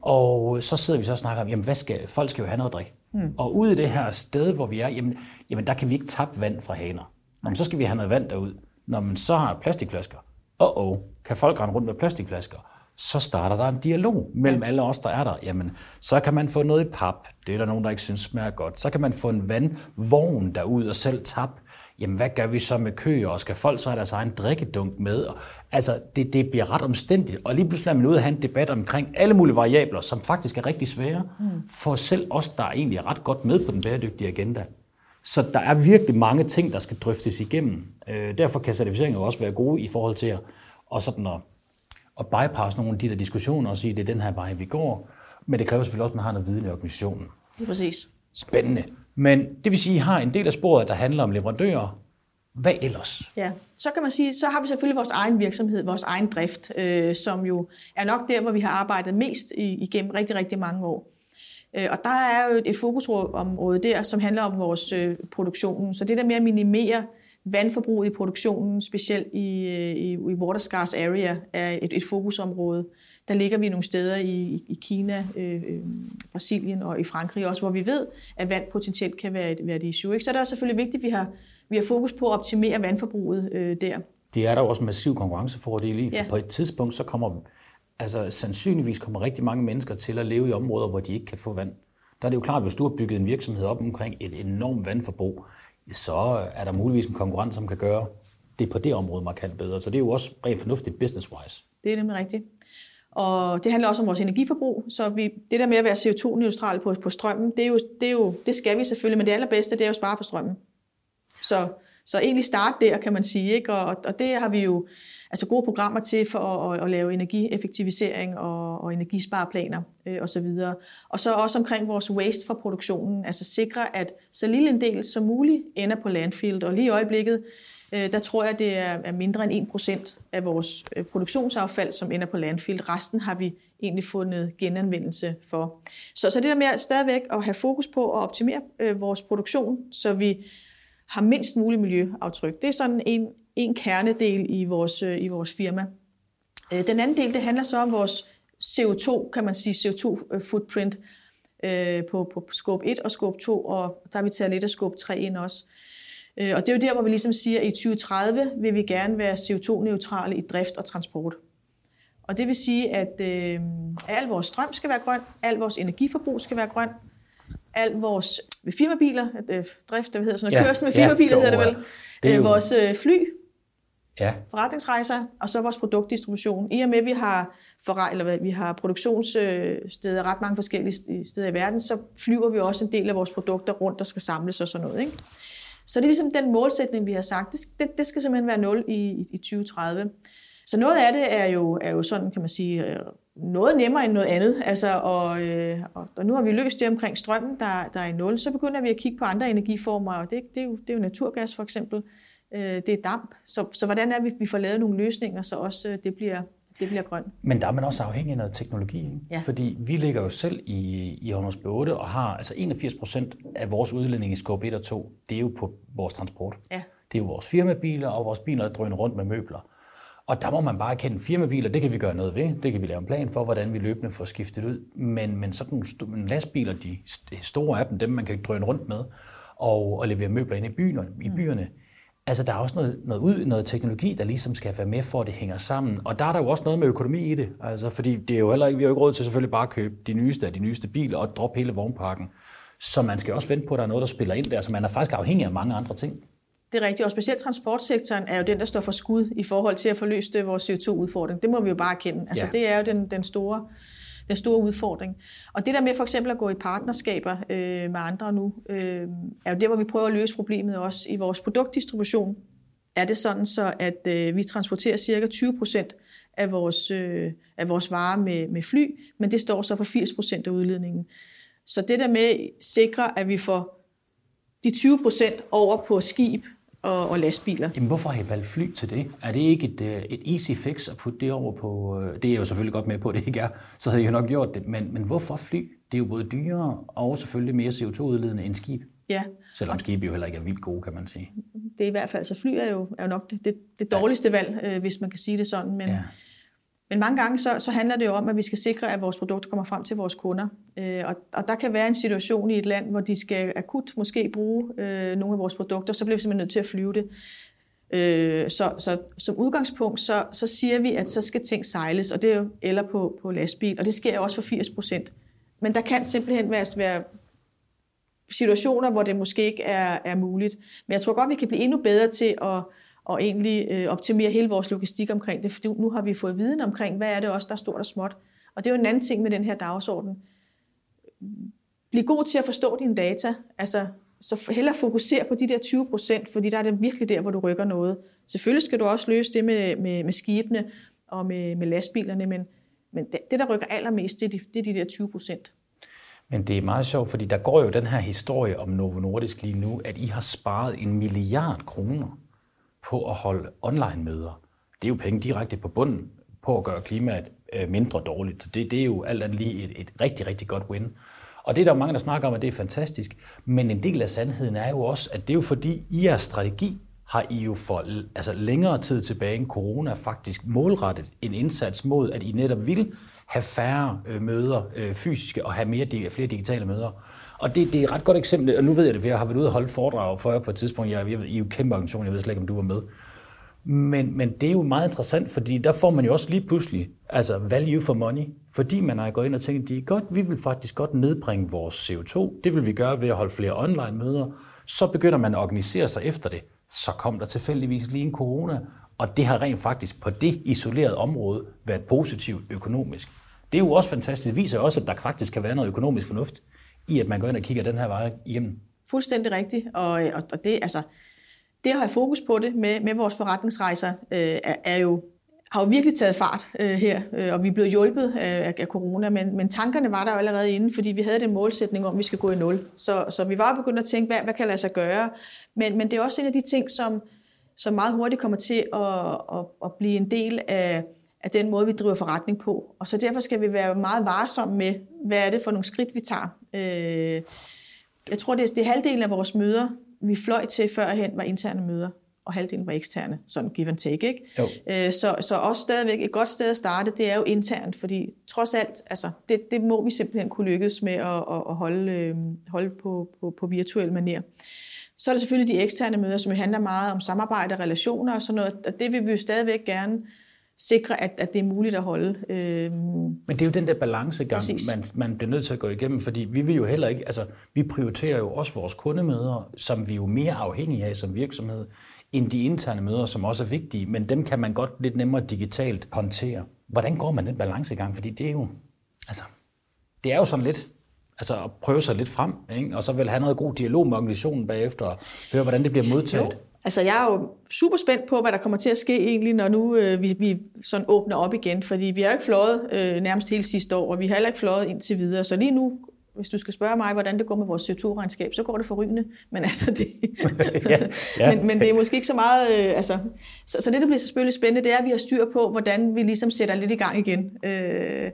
Og så sidder vi så og snakker om, jamen hvad skal, folk skal jo have noget at drikke. Mm. Og ude i det her sted, hvor vi er, jamen, jamen der kan vi ikke tappe vand fra haner. Jamen, så skal vi have noget vand derud. Når man så har plastikflasker, åh, oh, oh, kan folk rende rundt med plastikflasker? så starter der en dialog mellem alle os, der er der. Jamen, så kan man få noget i pap. Det er der nogen, der ikke synes smager godt. Så kan man få en vandvogn derud og selv tap. Jamen, hvad gør vi så med køer? Og skal folk så have deres egen drikkedunk med? Og, altså, det, det bliver ret omstændigt. Og lige pludselig er man ude og have en debat omkring alle mulige variabler, som faktisk er rigtig svære, mm. for selv os, der egentlig er ret godt med på den bæredygtige agenda. Så der er virkelig mange ting, der skal drøftes igennem. Øh, derfor kan certificeringer også være gode i forhold til at, og sådan at at bypasse nogle af de der diskussioner og sige, at det er den her vej, vi går. Men det kræver selvfølgelig også, at man har noget viden i organisationen. Det er præcis. Spændende. Men det vil sige, at I har en del af sporet, der handler om leverandører. Hvad ellers? Ja, så kan man sige, så har vi selvfølgelig vores egen virksomhed, vores egen drift, øh, som jo er nok der, hvor vi har arbejdet mest igennem rigtig, rigtig mange år. Øh, og der er jo et fokusområde der, som handler om vores øh, produktion. Så det der med at minimere vandforbruget i produktionen, specielt i, øh, i, i water scarce area, er et, et fokusområde. Der ligger vi nogle steder i, i Kina, øh, øh, Brasilien og i Frankrig også, hvor vi ved, at vand potentielt kan være et, være et issue. Ikke? Så der er selvfølgelig vigtigt, at vi har, vi har fokus på at optimere vandforbruget øh, der. Det er der også massiv konkurrencefordel i, for ja. på et tidspunkt så kommer, altså sandsynligvis kommer rigtig mange mennesker til at leve i områder, hvor de ikke kan få vand. Der er det jo klart, at hvis du har bygget en virksomhed op omkring et enormt vandforbrug, så er der muligvis en konkurrent, som kan gøre det på det område markant bedre. Så det er jo også rent fornuftigt business-wise. Det er nemlig rigtigt. Og det handler også om vores energiforbrug. Så vi, det der med at være CO2-neutral på, på strømmen, det, er jo, det, er jo, det skal vi selvfølgelig, men det allerbedste det er jo at spare på strømmen. Så, Så egentlig starte der, kan man sige. Ikke? Og, og det har vi jo altså gode programmer til for at, at lave energieffektivisering og, og energispareplaner øh, osv. Og så også omkring vores waste fra produktionen, altså sikre, at så lille en del som muligt ender på landfield. Og lige i øjeblikket, øh, der tror jeg, det er, er mindre end 1% af vores øh, produktionsaffald, som ender på landfill. Resten har vi egentlig fundet genanvendelse for. Så, så det der med stadigvæk at have fokus på at optimere øh, vores produktion, så vi har mindst muligt miljøaftryk. Det er sådan en, en kernedel i vores, øh, i vores firma. Øh, den anden del, det handler så om vores CO2, kan man sige, CO2-footprint øh, øh, på, på scope 1 og scope 2, og der har vi taget lidt af scope 3 ind også. Og det er jo der, hvor vi ligesom siger, at i 2030 vil vi gerne være CO2-neutrale i drift og transport. Og det vil sige, at øh, al vores strøm skal være grøn, al vores energiforbrug skal være grøn, al vores firmabiler, øh, drift, hvad hedder sådan noget, ja, kørsel med firmabiler ja, hedder det vel, det er jo... vores øh, fly, ja. forretningsrejser, og så vores produktdistribution. I og med, at vi har, for, eller hvad, vi har produktionssteder ret mange forskellige steder i verden, så flyver vi også en del af vores produkter rundt, der skal samles og sådan noget. Ikke? Så det er ligesom den målsætning, vi har sagt. Det, det, det skal simpelthen være 0 i, i 2030. Så noget af det er jo, er jo sådan, kan man sige, øh, noget nemmere end noget andet. Altså, og, øh, og nu har vi løst det omkring strømmen, der, der er i nul. Så begynder vi at kigge på andre energiformer, og det, det, er, jo, det er jo naturgas for eksempel. Øh, det er damp. Så, så hvordan er vi, vi får lavet nogle løsninger, så også øh, det bliver det bliver grønt. Men der er man også afhængig af noget teknologi, ikke? Ja. Fordi vi ligger jo selv i, i Honors 8 og har altså 81 procent af vores udledning i skåb 1 og 2, det er jo på vores transport. Ja. Det er jo vores firmabiler og vores biler, der drøner rundt med møbler. Og der må man bare kende firmabiler, det kan vi gøre noget ved. Det kan vi lave en plan for, hvordan vi løbende får skiftet ud. Men, men sådan nogle lastbiler, de store af dem, dem man kan drøne rundt med, og, og levere møbler ind i, byen, i mm. byerne. Altså der er også noget, noget, ud, noget teknologi, der ligesom skal være med for, at det hænger sammen. Og der er der jo også noget med økonomi i det. Altså, fordi det er jo heller ikke, vi har jo ikke råd til selvfølgelig bare at købe de nyeste af de nyeste biler og droppe hele vognparken. Så man skal også vente på, at der er noget, der spiller ind der. Så man er faktisk afhængig af mange andre ting. Det er rigtigt, og specielt transportsektoren er jo den, der står for skud i forhold til at få løst øh, vores CO2-udfordring. Det må vi jo bare kende. Altså, ja. Det er jo den, den, store, den store udfordring. Og det der med for eksempel at gå i partnerskaber øh, med andre nu, øh, er jo der, hvor vi prøver at løse problemet også i vores produktdistribution. Er det sådan så, at øh, vi transporterer cirka 20 procent af vores, øh, af vores varer med, med fly, men det står så for 80 procent af udledningen. Så det der med at sikre, at vi får de 20 procent over på skib og, og lastbiler. Jamen, hvorfor har I valgt fly til det? Er det ikke et, øh, et easy fix at putte det over på... Øh, det er jeg jo selvfølgelig godt med på, at det ikke er. Så havde jeg jo nok gjort det. Men, men hvorfor fly? Det er jo både dyrere og selvfølgelig mere CO2-udledende end skib. Ja. Selvom skib jo heller ikke er vildt gode, kan man sige. Det er i hvert fald, så fly er jo, er jo nok det, det, det dårligste valg, øh, hvis man kan sige det sådan. Men, ja. Men mange gange så, så handler det jo om, at vi skal sikre, at vores produkter kommer frem til vores kunder. Øh, og, og der kan være en situation i et land, hvor de skal akut måske bruge øh, nogle af vores produkter, så bliver vi simpelthen nødt til at flyve det. Øh, så, så som udgangspunkt, så, så siger vi, at så skal ting sejles, og det er jo eller på, på lastbil, og det sker jo også for 80 procent. Men der kan simpelthen være, være situationer, hvor det måske ikke er, er muligt. Men jeg tror godt, vi kan blive endnu bedre til at og egentlig øh, optimere hele vores logistik omkring det, for nu har vi fået viden omkring, hvad er det også, der er stort og småt. Og det er jo en anden ting med den her dagsorden. Bliv god til at forstå dine data, altså så hellere fokusere på de der 20 procent, fordi der er det virkelig der, hvor du rykker noget. Selvfølgelig skal du også løse det med, med, med skibene og med, med lastbilerne, men, men det, det, der rykker allermest, det er de, det er de der 20 procent. Men det er meget sjovt, fordi der går jo den her historie om Novo Nordisk lige nu, at I har sparet en milliard kroner på at holde online-møder. Det er jo penge direkte på bunden på at gøre klimaet øh, mindre dårligt. Så Det, det er jo alt andet lige et, et rigtig, rigtig godt win. Og det er der mange, der snakker om, at det er fantastisk. Men en del af sandheden er jo også, at det er jo fordi, i jeres strategi har I jo for altså længere tid tilbage end corona faktisk målrettet en indsats mod, at I netop vil have færre øh, møder øh, fysiske og have mere, flere digitale møder. Og det, det er et ret godt eksempel, og nu ved jeg det, for jeg har været ude og holde foredrag for jer på et tidspunkt. Jeg, jeg, I er jo kæmpe organisation, jeg ved slet ikke, om du var med. Men, men det er jo meget interessant, fordi der får man jo også lige pludselig altså value for money, fordi man har gået ind og tænkt, det er godt, vi vil faktisk godt nedbringe vores CO2. Det vil vi gøre ved at holde flere online-møder. Så begynder man at organisere sig efter det. Så kom der tilfældigvis lige en corona, og det har rent faktisk på det isolerede område været positivt økonomisk. Det er jo også fantastisk. Det viser også, at der faktisk kan være noget økonomisk fornuft i, at man går ind og kigger den her vej igennem. Fuldstændig rigtigt. Og, og, og det, altså, det at have fokus på det med, med vores forretningsrejser øh, er, er jo har jo virkelig taget fart øh, her, øh, og vi er blevet hjulpet øh, af, af corona, men, men tankerne var der jo allerede inde, fordi vi havde den målsætning om, at vi skal gå i nul. Så, så vi var begyndt at tænke, hvad, hvad kan lade sig gøre? Men, men det er også en af de ting, som, som meget hurtigt kommer til at, at, at blive en del af, af den måde, vi driver forretning på. Og så derfor skal vi være meget varsomme med, hvad er det for nogle skridt, vi tager. Øh, jeg tror, det er, det er halvdelen af vores møder, vi fløj til førhen, var interne møder og halvdelen var eksterne, sådan give and take, ikke? Jo. Øh, så, så også stadigvæk et godt sted at starte, det er jo internt, fordi trods alt, altså, det, det må vi simpelthen kunne lykkes med at, at holde, øh, holde på, på, på virtuel manier. Så er der selvfølgelig de eksterne møder, som handler meget om samarbejde og relationer og sådan noget, og det vil vi jo stadigvæk gerne sikre, at, at det er muligt at holde. Øhm, Men det er jo den der balancegang, man, man bliver nødt til at gå igennem, fordi vi vil jo heller ikke, altså vi prioriterer jo også vores kundemøder, som vi er jo mere afhængige af som virksomhed, end de interne møder, som også er vigtige, men dem kan man godt lidt nemmere digitalt håndtere. Hvordan går man den balancegang? Fordi det er jo, altså, det er jo sådan lidt, altså at prøve sig lidt frem, ikke? og så vil have noget god dialog med organisationen bagefter, og høre, hvordan det bliver modtaget. Jo. Altså, jeg er jo super spændt på, hvad der kommer til at ske egentlig, når nu øh, vi, vi sådan åbner op igen, fordi vi har jo ikke fløjet øh, nærmest hele sidste år, og vi har heller ikke fløjet indtil videre, så lige nu hvis du skal spørge mig, hvordan det går med vores CO2-regnskab, så går det forrygende. Men, altså det, ja, ja. men, men det er måske ikke så meget... Øh, altså, så, så det, der bliver selvfølgelig spændende, det er, at vi har styr på, hvordan vi ligesom sætter lidt i gang igen. Øh,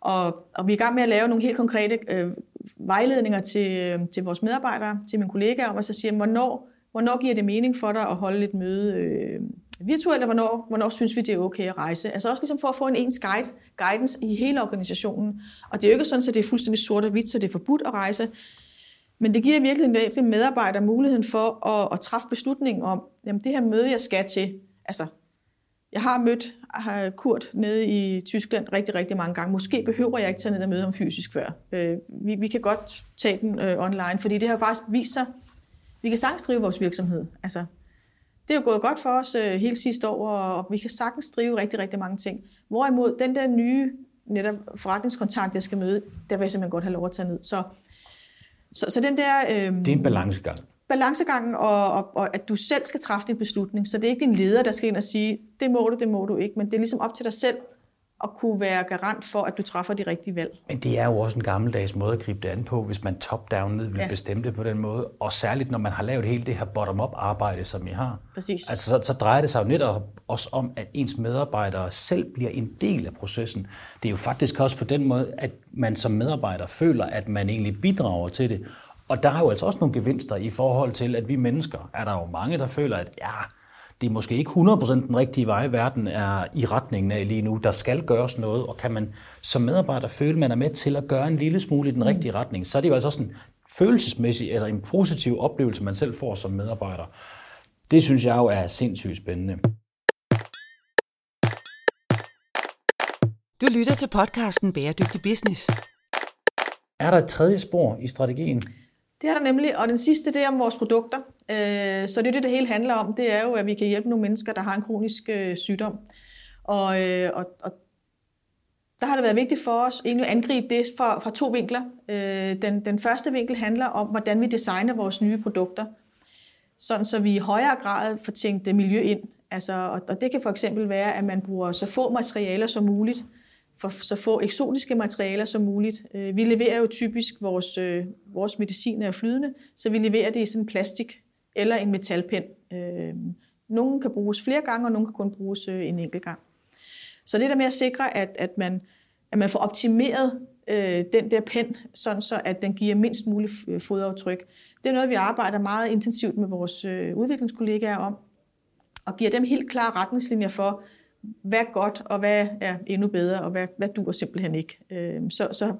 og, og vi er i gang med at lave nogle helt konkrete øh, vejledninger til, øh, til vores medarbejdere, til mine kollegaer, om at så sige, hvornår, hvornår giver det mening for dig at holde et møde øh, virtuelt, og hvornår, hvornår synes vi, det er okay at rejse. Altså også ligesom for at få en ens guide, guidance i hele organisationen. Og det er jo ikke sådan, at det er fuldstændig sort og hvidt, så det er forbudt at rejse. Men det giver virkelig en medarbejder muligheden for at, at træffe beslutningen om, jamen det her møde, jeg skal til, altså jeg har mødt Kurt nede i Tyskland rigtig, rigtig mange gange. Måske behøver jeg ikke tage ned og møde ham fysisk før. Øh, vi, vi kan godt tage den øh, online, fordi det har faktisk vist sig, vi kan sagtens drive vores virksomhed. Altså, det er jo gået godt for os øh, hele sidste år, og vi kan sagtens drive rigtig, rigtig mange ting. Hvorimod den der nye netop forretningskontakt, jeg skal møde, der vil jeg simpelthen godt have lov at tage ned. Så, så, så den der... Øh, det er en balancegang. Balancegangen, og, og, og at du selv skal træffe din beslutning. Så det er ikke din leder, der skal ind og sige, det må du, det må du ikke, men det er ligesom op til dig selv at kunne være garant for, at du træffer de rigtige valg. Men det er jo også en gammeldags måde at gribe det an på, hvis man top-down ned vil ja. bestemme det på den måde. Og særligt, når man har lavet hele det her bottom-up arbejde, som I har. Præcis. Altså, så, så drejer det sig jo netop også om, at ens medarbejdere selv bliver en del af processen. Det er jo faktisk også på den måde, at man som medarbejder føler, at man egentlig bidrager til det. Og der er jo altså også nogle gevinster i forhold til, at vi mennesker, er der jo mange, der føler, at ja, det er måske ikke 100% den rigtige vej, verden er i retningen af lige nu. Der skal gøres noget, og kan man som medarbejder føle, at man er med til at gøre en lille smule i den rigtige retning, så er det jo altså også en følelsesmæssig, altså en positiv oplevelse, man selv får som medarbejder. Det synes jeg jo er sindssygt spændende. Du lytter til podcasten Bæredygtig Business. Er der et tredje spor i strategien? Det er der nemlig, og den sidste, det er om vores produkter. Øh, så det, det, det hele handler om, det er jo, at vi kan hjælpe nogle mennesker, der har en kronisk øh, sygdom. Og, øh, og, og der har det været vigtigt for os egentlig at angribe det fra, fra to vinkler. Øh, den, den første vinkel handler om, hvordan vi designer vores nye produkter, sådan så vi i højere grad får tænkt miljø ind. Altså, og, og det kan for eksempel være, at man bruger så få materialer som muligt, for så få eksotiske materialer som muligt. Øh, vi leverer jo typisk vores, øh, vores medicin er flydende, så vi leverer det i sådan plastik eller en metalpen. Øh, nogle kan bruges flere gange, og nogle kan kun bruges øh, en enkelt gang. Så det der med at sikre, at, at, man, at man får optimeret øh, den der pen, sådan så at den giver mindst muligt øh, fodaftryk, det er noget, vi arbejder meget intensivt med vores øh, udviklingskollegaer om, og giver dem helt klare retningslinjer for, hvad er godt, og hvad er endnu bedre, og hvad, hvad duer simpelthen ikke. Øh, så, så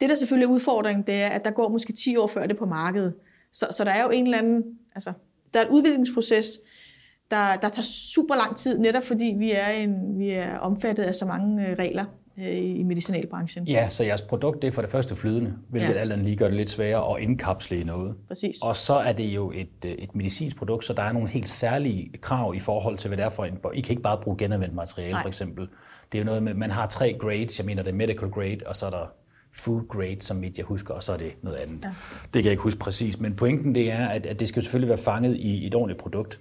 det, der selvfølgelig er udfordringen, det er, at der går måske 10 år før det på markedet. Så, så der er jo en eller anden, altså, der er et udviklingsproces, der, der tager super lang tid, netop fordi vi er, en, vi er omfattet af så mange øh, regler. Øh, i medicinalbranchen. Ja, så jeres produkt det er for det første flydende, hvilket ja. alt andet lige gør det lidt sværere at indkapsle i noget. Præcis. Og så er det jo et, øh, et medicinsk produkt, så der er nogle helt særlige krav i forhold til, hvad det er for en... I kan ikke bare bruge genanvendt materiale, Nej. for eksempel. Det er jo noget med, man har tre grades, jeg mener det er medical grade, og så er der food grade, som mit jeg husker, og så er det noget andet. Ja. Det kan jeg ikke huske præcis, men pointen det er, at, at det skal selvfølgelig være fanget i et ordentligt produkt.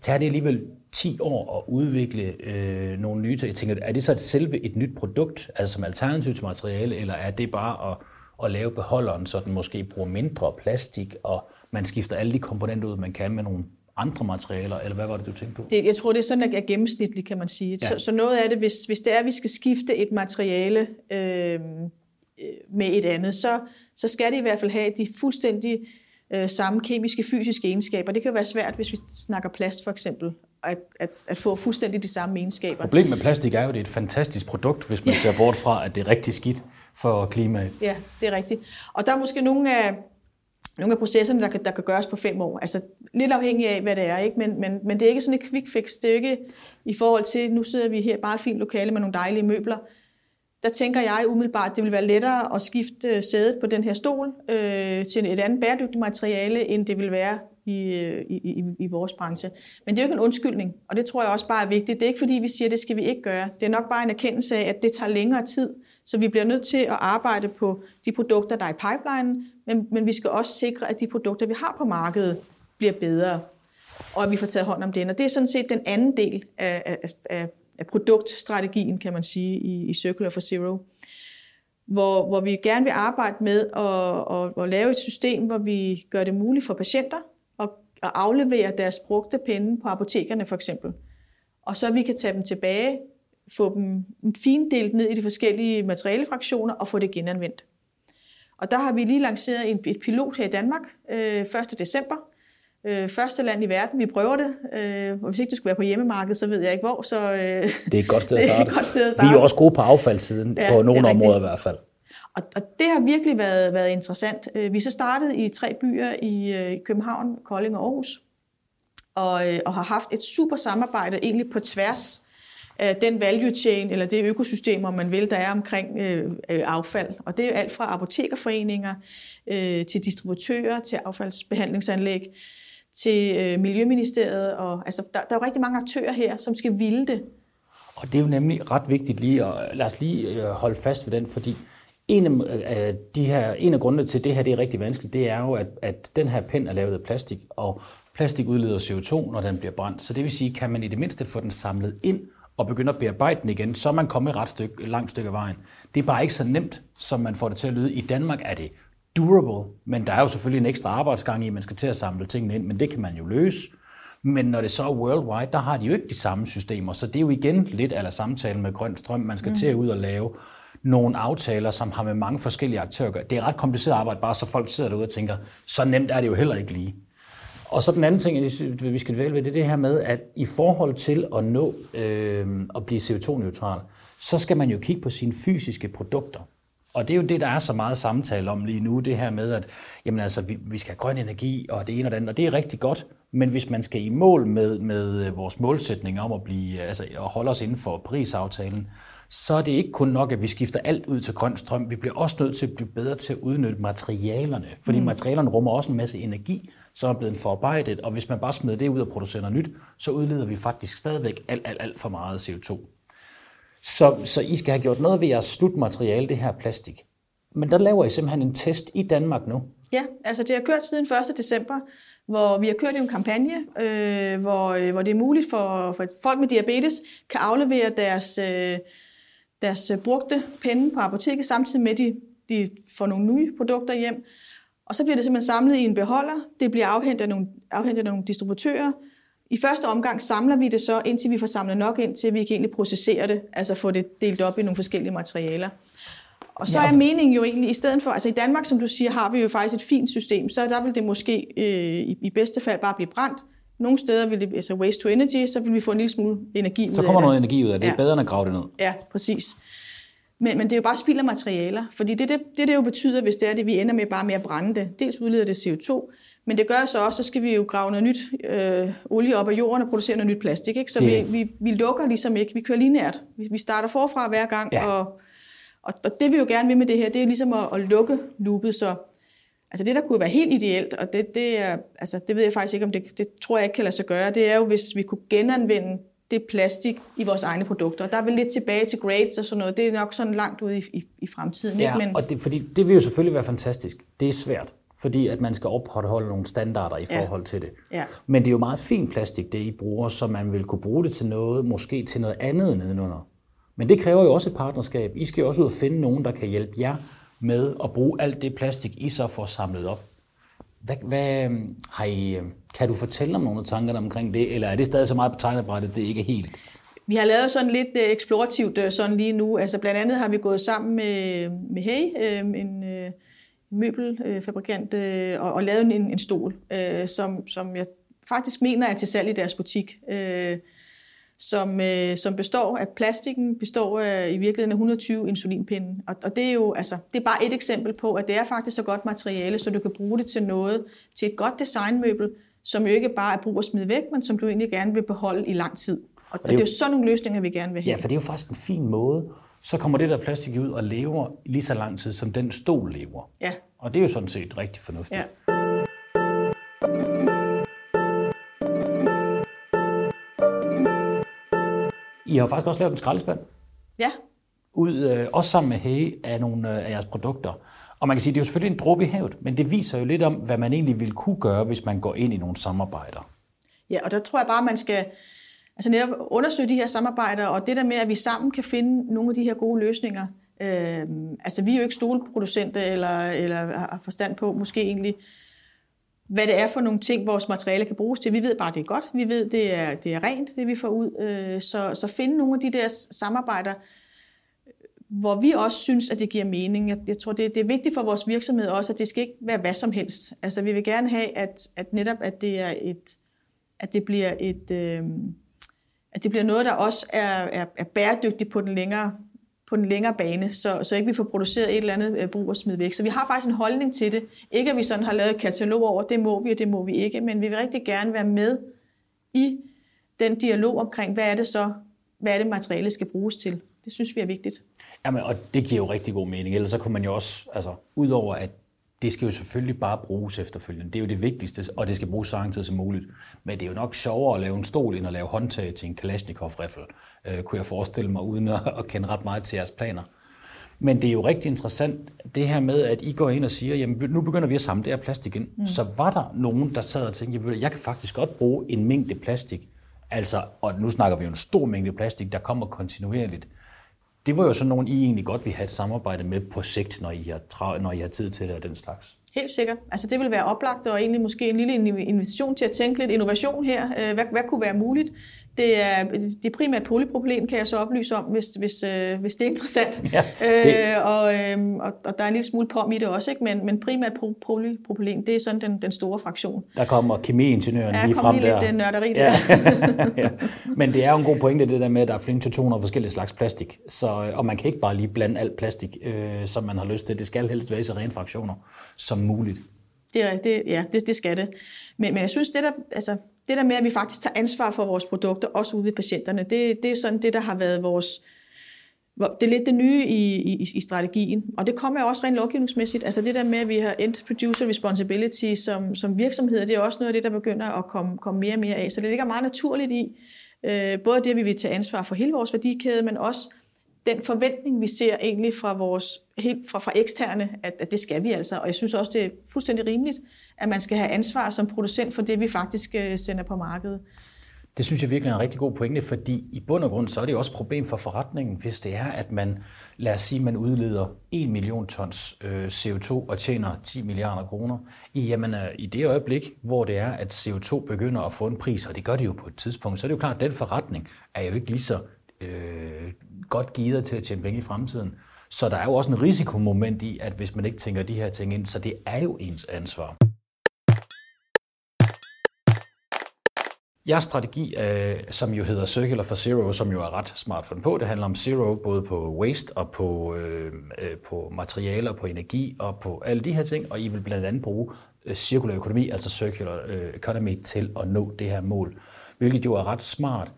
Tager det alligevel 10 år at udvikle øh, nogle nye ting? Jeg tænker, er det så et selve et nyt produkt, altså som alternativ til materiale, eller er det bare at, at lave beholderen, så den måske bruger mindre plastik, og man skifter alle de komponenter ud, man kan med nogle andre materialer, eller hvad var det, du tænkte på? Det, jeg tror, det er sådan, at er gennemsnitligt, kan man sige. Ja. Så, så noget af det, hvis, hvis det er, at vi skal skifte et materiale øh, med et andet, så, så skal det i hvert fald have de fuldstændig øh, samme kemiske, fysiske egenskaber. Det kan være svært, hvis vi snakker plast for eksempel, at, at, at få fuldstændig de samme egenskaber. Problemet med plastik er jo, at det er et fantastisk produkt, hvis man ja. ser bort fra, at det er rigtig skidt for klimaet. Ja, det er rigtigt. Og der er måske nogle af, nogle af processerne, der kan, der kan gøres på fem år. Altså lidt afhængig af, hvad det er, ikke? Men, men, men det er ikke sådan et quick fix. Det er ikke i forhold til, nu sidder vi her bare fint lokale med nogle dejlige møbler. Der tænker jeg umiddelbart, at det vil være lettere at skifte øh, sædet på den her stol øh, til et andet bæredygtigt materiale, end det vil være i, øh, i, i, i vores branche. Men det er jo ikke en undskyldning, og det tror jeg også bare er vigtigt. Det er ikke fordi, vi siger, at det skal vi ikke gøre. Det er nok bare en erkendelse af, at det tager længere tid, så vi bliver nødt til at arbejde på de produkter, der er i pipelinen, men, men vi skal også sikre, at de produkter, vi har på markedet, bliver bedre, og at vi får taget hånd om det. Og det er sådan set den anden del af, af, af, af produktstrategien, kan man sige, i, i Circular for Zero. Hvor, hvor vi gerne vil arbejde med at, at, at lave et system, hvor vi gør det muligt for patienter at, at aflevere deres brugte pinde på apotekerne for eksempel. Og så vi kan tage dem tilbage, få dem findelt ned i de forskellige materialefraktioner og få det genanvendt. Og der har vi lige lanceret en, et pilot her i Danmark øh, 1. december. Øh, første land i verden, vi prøver det. Øh, og hvis ikke det skulle være på hjemmemarkedet, så ved jeg ikke hvor. Så, øh, det er et godt sted at starte. godt sted at starte. Vi er også gode på affaldssiden, ja, på nogle områder i hvert fald. Og, og det har virkelig været, været interessant. Øh, vi så startede i tre byer i, øh, i København, Kolding og Aarhus, og, øh, og har haft et super samarbejde egentlig på tværs af den value chain, eller det økosystem, om man vil, der er omkring øh, affald. Og det er jo alt fra apotekerforeninger øh, til distributører, til affaldsbehandlingsanlæg, til øh, Miljøministeriet. Og, altså, der, der er jo rigtig mange aktører her, som skal ville det. Og det er jo nemlig ret vigtigt lige, at lad os lige øh, holde fast ved den, fordi en af, øh, de her, en af grundene til, at det her det er rigtig vanskeligt, det er jo, at, at den her pind er lavet af plastik, og plastik udleder CO2, når den bliver brændt. Så det vil sige, kan man i det mindste få den samlet ind og begynde at bearbejde den igen, så er man kommet et ret stykke, et langt stykke af vejen. Det er bare ikke så nemt, som man får det til at lyde. I Danmark er det durable, men der er jo selvfølgelig en ekstra arbejdsgang i, at man skal til at samle tingene ind, men det kan man jo løse. Men når det så er worldwide, der har de jo ikke de samme systemer, så det er jo igen lidt af samtalen med grøn strøm, man skal mm. til at ud og lave nogle aftaler, som har med mange forskellige aktører at gøre. Det er ret kompliceret arbejde, bare så folk sidder derude og tænker, så nemt er det jo heller ikke lige. Og så den anden ting, vi skal vælge ved, det er det her med, at i forhold til at nå øh, at blive CO2-neutral, så skal man jo kigge på sine fysiske produkter. Og det er jo det, der er så meget samtale om lige nu, det her med, at jamen altså, vi, vi skal have grøn energi og det ene og det andet, og det er rigtig godt. Men hvis man skal i mål med, med vores målsætning om at, blive, altså, at holde os inden for prisaftalen, så er det ikke kun nok, at vi skifter alt ud til grøn strøm. Vi bliver også nødt til at blive bedre til at udnytte materialerne, fordi mm. materialerne rummer også en masse energi, som er blevet forarbejdet, og hvis man bare smider det ud og producerer noget nyt, så udleder vi faktisk stadigvæk alt, alt, alt for meget CO2. Så, så I skal have gjort noget ved jeres slutmateriale, det her plastik. Men der laver I simpelthen en test i Danmark nu. Ja, altså det har kørt siden 1. december, hvor vi har kørt en kampagne, øh, hvor, øh, hvor det er muligt for, for folk med diabetes kan aflevere deres, øh, deres brugte penne på apoteket, samtidig med, at de, de får nogle nye produkter hjem. Og så bliver det simpelthen samlet i en beholder. Det bliver afhentet af nogle, afhentet af nogle distributører. I første omgang samler vi det så, indtil vi får samlet nok ind, til vi kan egentlig processere det, altså få det delt op i nogle forskellige materialer. Og så er meningen jo egentlig, i stedet for, altså i Danmark, som du siger, har vi jo faktisk et fint system, så der vil det måske øh, i, bedste fald bare blive brændt. Nogle steder vil det, altså waste to energy, så vil vi få en lille smule energi ud af det. Så kommer noget energi ud af det. Det er bedre end at grave det ned. Ja, præcis. Men, men det er jo bare spild af materialer, fordi det, det, det, det jo betyder, hvis det er det, vi ender med bare med at brænde det. Dels udleder det CO2, men det gør så også, så skal vi jo grave noget nyt øh, olie op af jorden og producere noget nyt plastik. Ikke? Så det... vi, vi, vi lukker ligesom ikke, vi kører lineært. Vi, vi starter forfra hver gang, ja. og, og, og det vi jo gerne vil med det her, det er ligesom at, at lukke loopet, så Altså det, der kunne være helt ideelt, og det, det, er, altså det ved jeg faktisk ikke, om det, det tror jeg ikke kan lade sig gøre, det er jo, hvis vi kunne genanvende det plastik i vores egne produkter. Der er vi lidt tilbage til grades og sådan noget. Det er nok sådan langt ude i, i, i fremtiden. Ja, ikke? Men... og det, fordi det vil jo selvfølgelig være fantastisk. Det er svært, fordi at man skal opretholde nogle standarder i forhold ja. til det. Ja. Men det er jo meget fint plastik, det I bruger, så man vil kunne bruge det til noget, måske til noget andet nedenunder. Men det kræver jo også et partnerskab. I skal jo også ud og finde nogen, der kan hjælpe jer med at bruge alt det plastik, I så får samlet op. Hvad, hvad har I, kan du fortælle om nogle af tankerne omkring det, eller er det stadig så meget på tegnebrættet, det ikke er helt? Vi har lavet sådan lidt øh, eksplorativt øh, sådan lige nu. Altså blandt andet har vi gået sammen med, med Hey, øh, en møbelfabrikant, og, og lavet en, en stol, som, som jeg faktisk mener er til salg i deres butik som, øh, som består af plastikken, består af i virkeligheden af 120 insulinpinde. Og, og det er jo altså, det er bare et eksempel på, at det er faktisk så godt materiale, så du kan bruge det til noget, til et godt designmøbel, som jo ikke bare er brug at smide væk, men som du egentlig gerne vil beholde i lang tid. Og, og det, er jo, det er jo sådan nogle løsninger, vi gerne vil have. Ja, for det er jo faktisk en fin måde. Så kommer det der plastik ud og lever lige så lang tid, som den stol lever. Ja. Og det er jo sådan set rigtig fornuftigt. Ja. I har faktisk også lavet en skraldespand. Ja. Ud, øh, også sammen med Hey, af nogle øh, af jeres produkter. Og man kan sige, det er jo selvfølgelig en dråbe i havet, men det viser jo lidt om, hvad man egentlig vil kunne gøre, hvis man går ind i nogle samarbejder. Ja, og der tror jeg bare, man skal altså netop undersøge de her samarbejder, og det der med, at vi sammen kan finde nogle af de her gode løsninger. Øh, altså, vi er jo ikke stolproducenter eller, eller har forstand på måske egentlig, hvad det er for nogle ting, vores materiale kan bruges til. Vi ved bare, at det er godt. Vi ved, det er, det er rent, det vi får ud. Øh, så, så finde nogle af de der samarbejder, hvor vi også synes, at det giver mening. Jeg, jeg tror, det, det er vigtigt for vores virksomhed også, at det skal ikke være hvad som helst. Altså, vi vil gerne have, at, at netop, at det er et, at det bliver et, øh, at det bliver noget, der også er, er, er bæredygtigt på den længere på den længere bane, så, så ikke vi får produceret et eller andet øh, brug og smid væk. Så vi har faktisk en holdning til det. Ikke at vi sådan har lavet et katalog over, det må vi, og det må vi ikke, men vi vil rigtig gerne være med i den dialog omkring, hvad er det så, hvad er det materiale skal bruges til. Det synes vi er vigtigt. Jamen, og det giver jo rigtig god mening. Ellers så kunne man jo også, altså, udover at det skal jo selvfølgelig bare bruges efterfølgende. Det er jo det vigtigste, og det skal bruges så lang tid som muligt. Men det er jo nok sjovere at lave en stol, end at lave håndtag til en Kalashnikov-riffel, øh, kunne jeg forestille mig, uden at, at kende ret meget til jeres planer. Men det er jo rigtig interessant, det her med, at I går ind og siger, jamen nu begynder vi at samle det her plastik ind. Mm. Så var der nogen, der sad og tænkte, jeg kan faktisk godt bruge en mængde plastik. Altså, og nu snakker vi jo en stor mængde plastik, der kommer kontinuerligt. Det var jo sådan nogen, I egentlig godt vil have et samarbejde med på sigt, når I har, når I har tid til det og den slags. Helt sikkert. Altså det vil være oplagt, og egentlig måske en lille invitation til at tænke lidt innovation her. Øh, hvad, hvad kunne være muligt? Det er, det er primært polypropylen, kan jeg så oplyse om, hvis, hvis, øh, hvis det er interessant. Ja, det. Øh, og, øh, og, og der er en lille smule pom i det også, ikke? Men, men primært polypropylen, det er sådan den, den store fraktion. Der kommer kemiingeniøren ja, lige frem der. Ja, lidt nørderi der. ja. Men det er jo en god pointe, det der med, at der er flere til 200 forskellige slags plastik. Så, og man kan ikke bare lige blande alt plastik, øh, som man har lyst til. Det skal helst være i så rene fraktioner som muligt. Det, det, ja, det, det skal det. Men, men jeg synes, det der, altså, det der med, at vi faktisk tager ansvar for vores produkter, også ude ved patienterne, det, det er sådan det, der har været vores... Det er lidt det nye i, i, i strategien, og det kommer jo også rent lovgivningsmæssigt. Altså det der med, at vi har end producer responsibility som, som virksomhed, det er også noget af det, der begynder at komme, komme mere og mere af. Så det ligger meget naturligt i, øh, både det, at vi vil tage ansvar for hele vores værdikæde, men også den forventning, vi ser egentlig fra vores helt fra, fra eksterne, at, at det skal vi altså. Og jeg synes også, det er fuldstændig rimeligt, at man skal have ansvar som producent for det, vi faktisk øh, sender på markedet. Det synes jeg virkelig er en rigtig god pointe, fordi i bund og grund, så er det jo også et problem for forretningen, hvis det er, at man, lad os sige, man udleder 1 million tons øh, CO2 og tjener 10 milliarder kroner. I, jamen, øh, I det øjeblik, hvor det er, at CO2 begynder at få en pris, og det gør det jo på et tidspunkt, så er det jo klart, at den forretning er jo ikke lige så øh, godt givet til at tjene penge i fremtiden. Så der er jo også en risikomoment i, at hvis man ikke tænker de her ting ind, så det er jo ens ansvar. Jeres strategi, øh, som jo hedder Circular for Zero, som jo er ret smart for den på, det handler om zero både på waste og på, øh, øh, på materialer, på energi og på alle de her ting, og I vil blandt andet bruge øh, cirkulær økonomi, altså circular øh, economy, til at nå det her mål, hvilket jo er ret smart.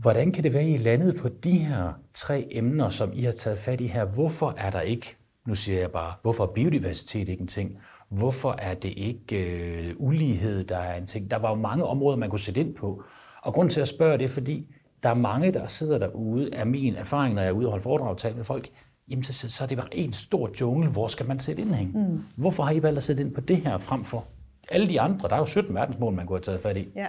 Hvordan kan det være, at I landet på de her tre emner, som I har taget fat i her? Hvorfor er der ikke, nu siger jeg bare, hvorfor er biodiversitet ikke en ting? Hvorfor er det ikke øh, ulighed, der er en ting? Der var jo mange områder, man kunne sætte ind på. Og grund til at spørge det er, fordi der er mange, der sidder derude, af min erfaring, når jeg er ude og holde foredrag og tale med folk, jamen så, så er det bare en stor jungle. Hvor skal man sætte ind hen? Mm. Hvorfor har I valgt at sætte ind på det her frem for alle de andre? Der er jo 17 verdensmål, man kunne have taget fat i. Ja.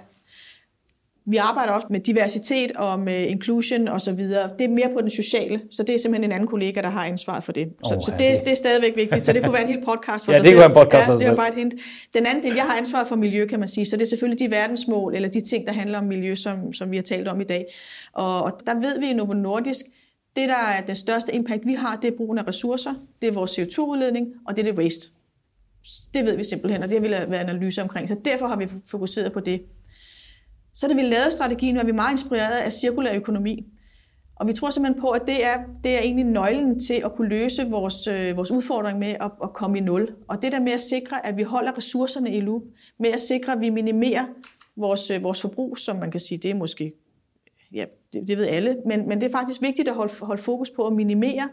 Vi arbejder også med diversitet og med inclusion og så videre. Det er mere på den sociale, så det er simpelthen en anden kollega, der har ansvaret for det. Så, oh, så det, det er stadigvæk vigtigt, så det kunne være en hel podcast for ja, sig det kunne være en podcast ja, det er bare et hint. Den anden del, jeg har ansvaret for miljø, kan man sige, så det er selvfølgelig de verdensmål, eller de ting, der handler om miljø, som, som vi har talt om i dag. Og, og der ved vi i Novo Nordisk, det, der er den største impact, vi har, det er brugen af ressourcer, det er vores CO2-udledning, og det er det waste. Det ved vi simpelthen, og det har vi lavet analyse omkring, så derfor har vi fokuseret på det. Så da vi lavede strategien, var vi meget inspireret af cirkulær økonomi. Og vi tror simpelthen på, at det er, det er egentlig nøglen til at kunne løse vores, øh, vores udfordring med at, at komme i nul. Og det der med at sikre, at vi holder ressourcerne i loop, med at sikre, at vi minimerer vores, øh, vores forbrug, som man kan sige, det er måske, ja, det, det ved alle, men, men det er faktisk vigtigt at holde, holde fokus på at minimere,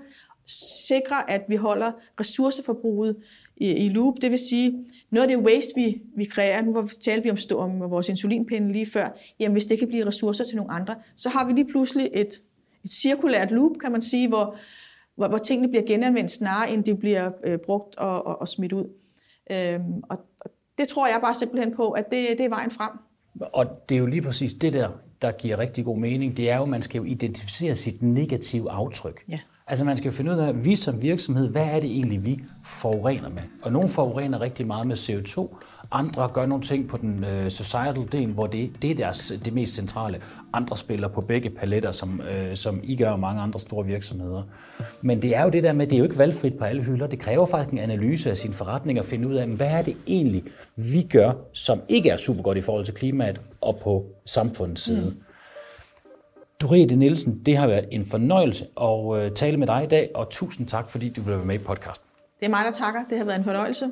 sikre, at vi holder ressourceforbruget i, i loop. Det vil sige, noget af det waste, vi, vi kræver, nu talte vi om, om vores insulinpinde lige før, jamen hvis det kan blive ressourcer til nogle andre, så har vi lige pludselig et, et cirkulært loop, kan man sige, hvor, hvor, hvor tingene bliver genanvendt snarere, end de bliver øh, brugt og, og, og smidt ud. Øhm, og, og det tror jeg bare simpelthen på, at det, det er vejen frem. Og det er jo lige præcis det der, der giver rigtig god mening. Det er jo, at man skal jo identificere sit negative aftryk. Ja. Altså man skal finde ud af, vi som virksomhed, hvad er det egentlig, vi forurener med? Og nogle forurener rigtig meget med CO2, andre gør nogle ting på den øh, societal del, hvor det, det er deres, det mest centrale. Andre spiller på begge paletter, som, øh, som I gør og mange andre store virksomheder. Men det er jo det der med, det er jo ikke valgfrit på alle hylder. Det kræver faktisk en analyse af sin forretning at finde ud af, hvad er det egentlig, vi gør, som ikke er super godt i forhold til klimaet og på samfundets side. Mm. Dorete Nielsen, det har været en fornøjelse at øh, tale med dig i dag, og tusind tak, fordi du blev med i podcasten. Det er mig, der takker. Det har været en fornøjelse.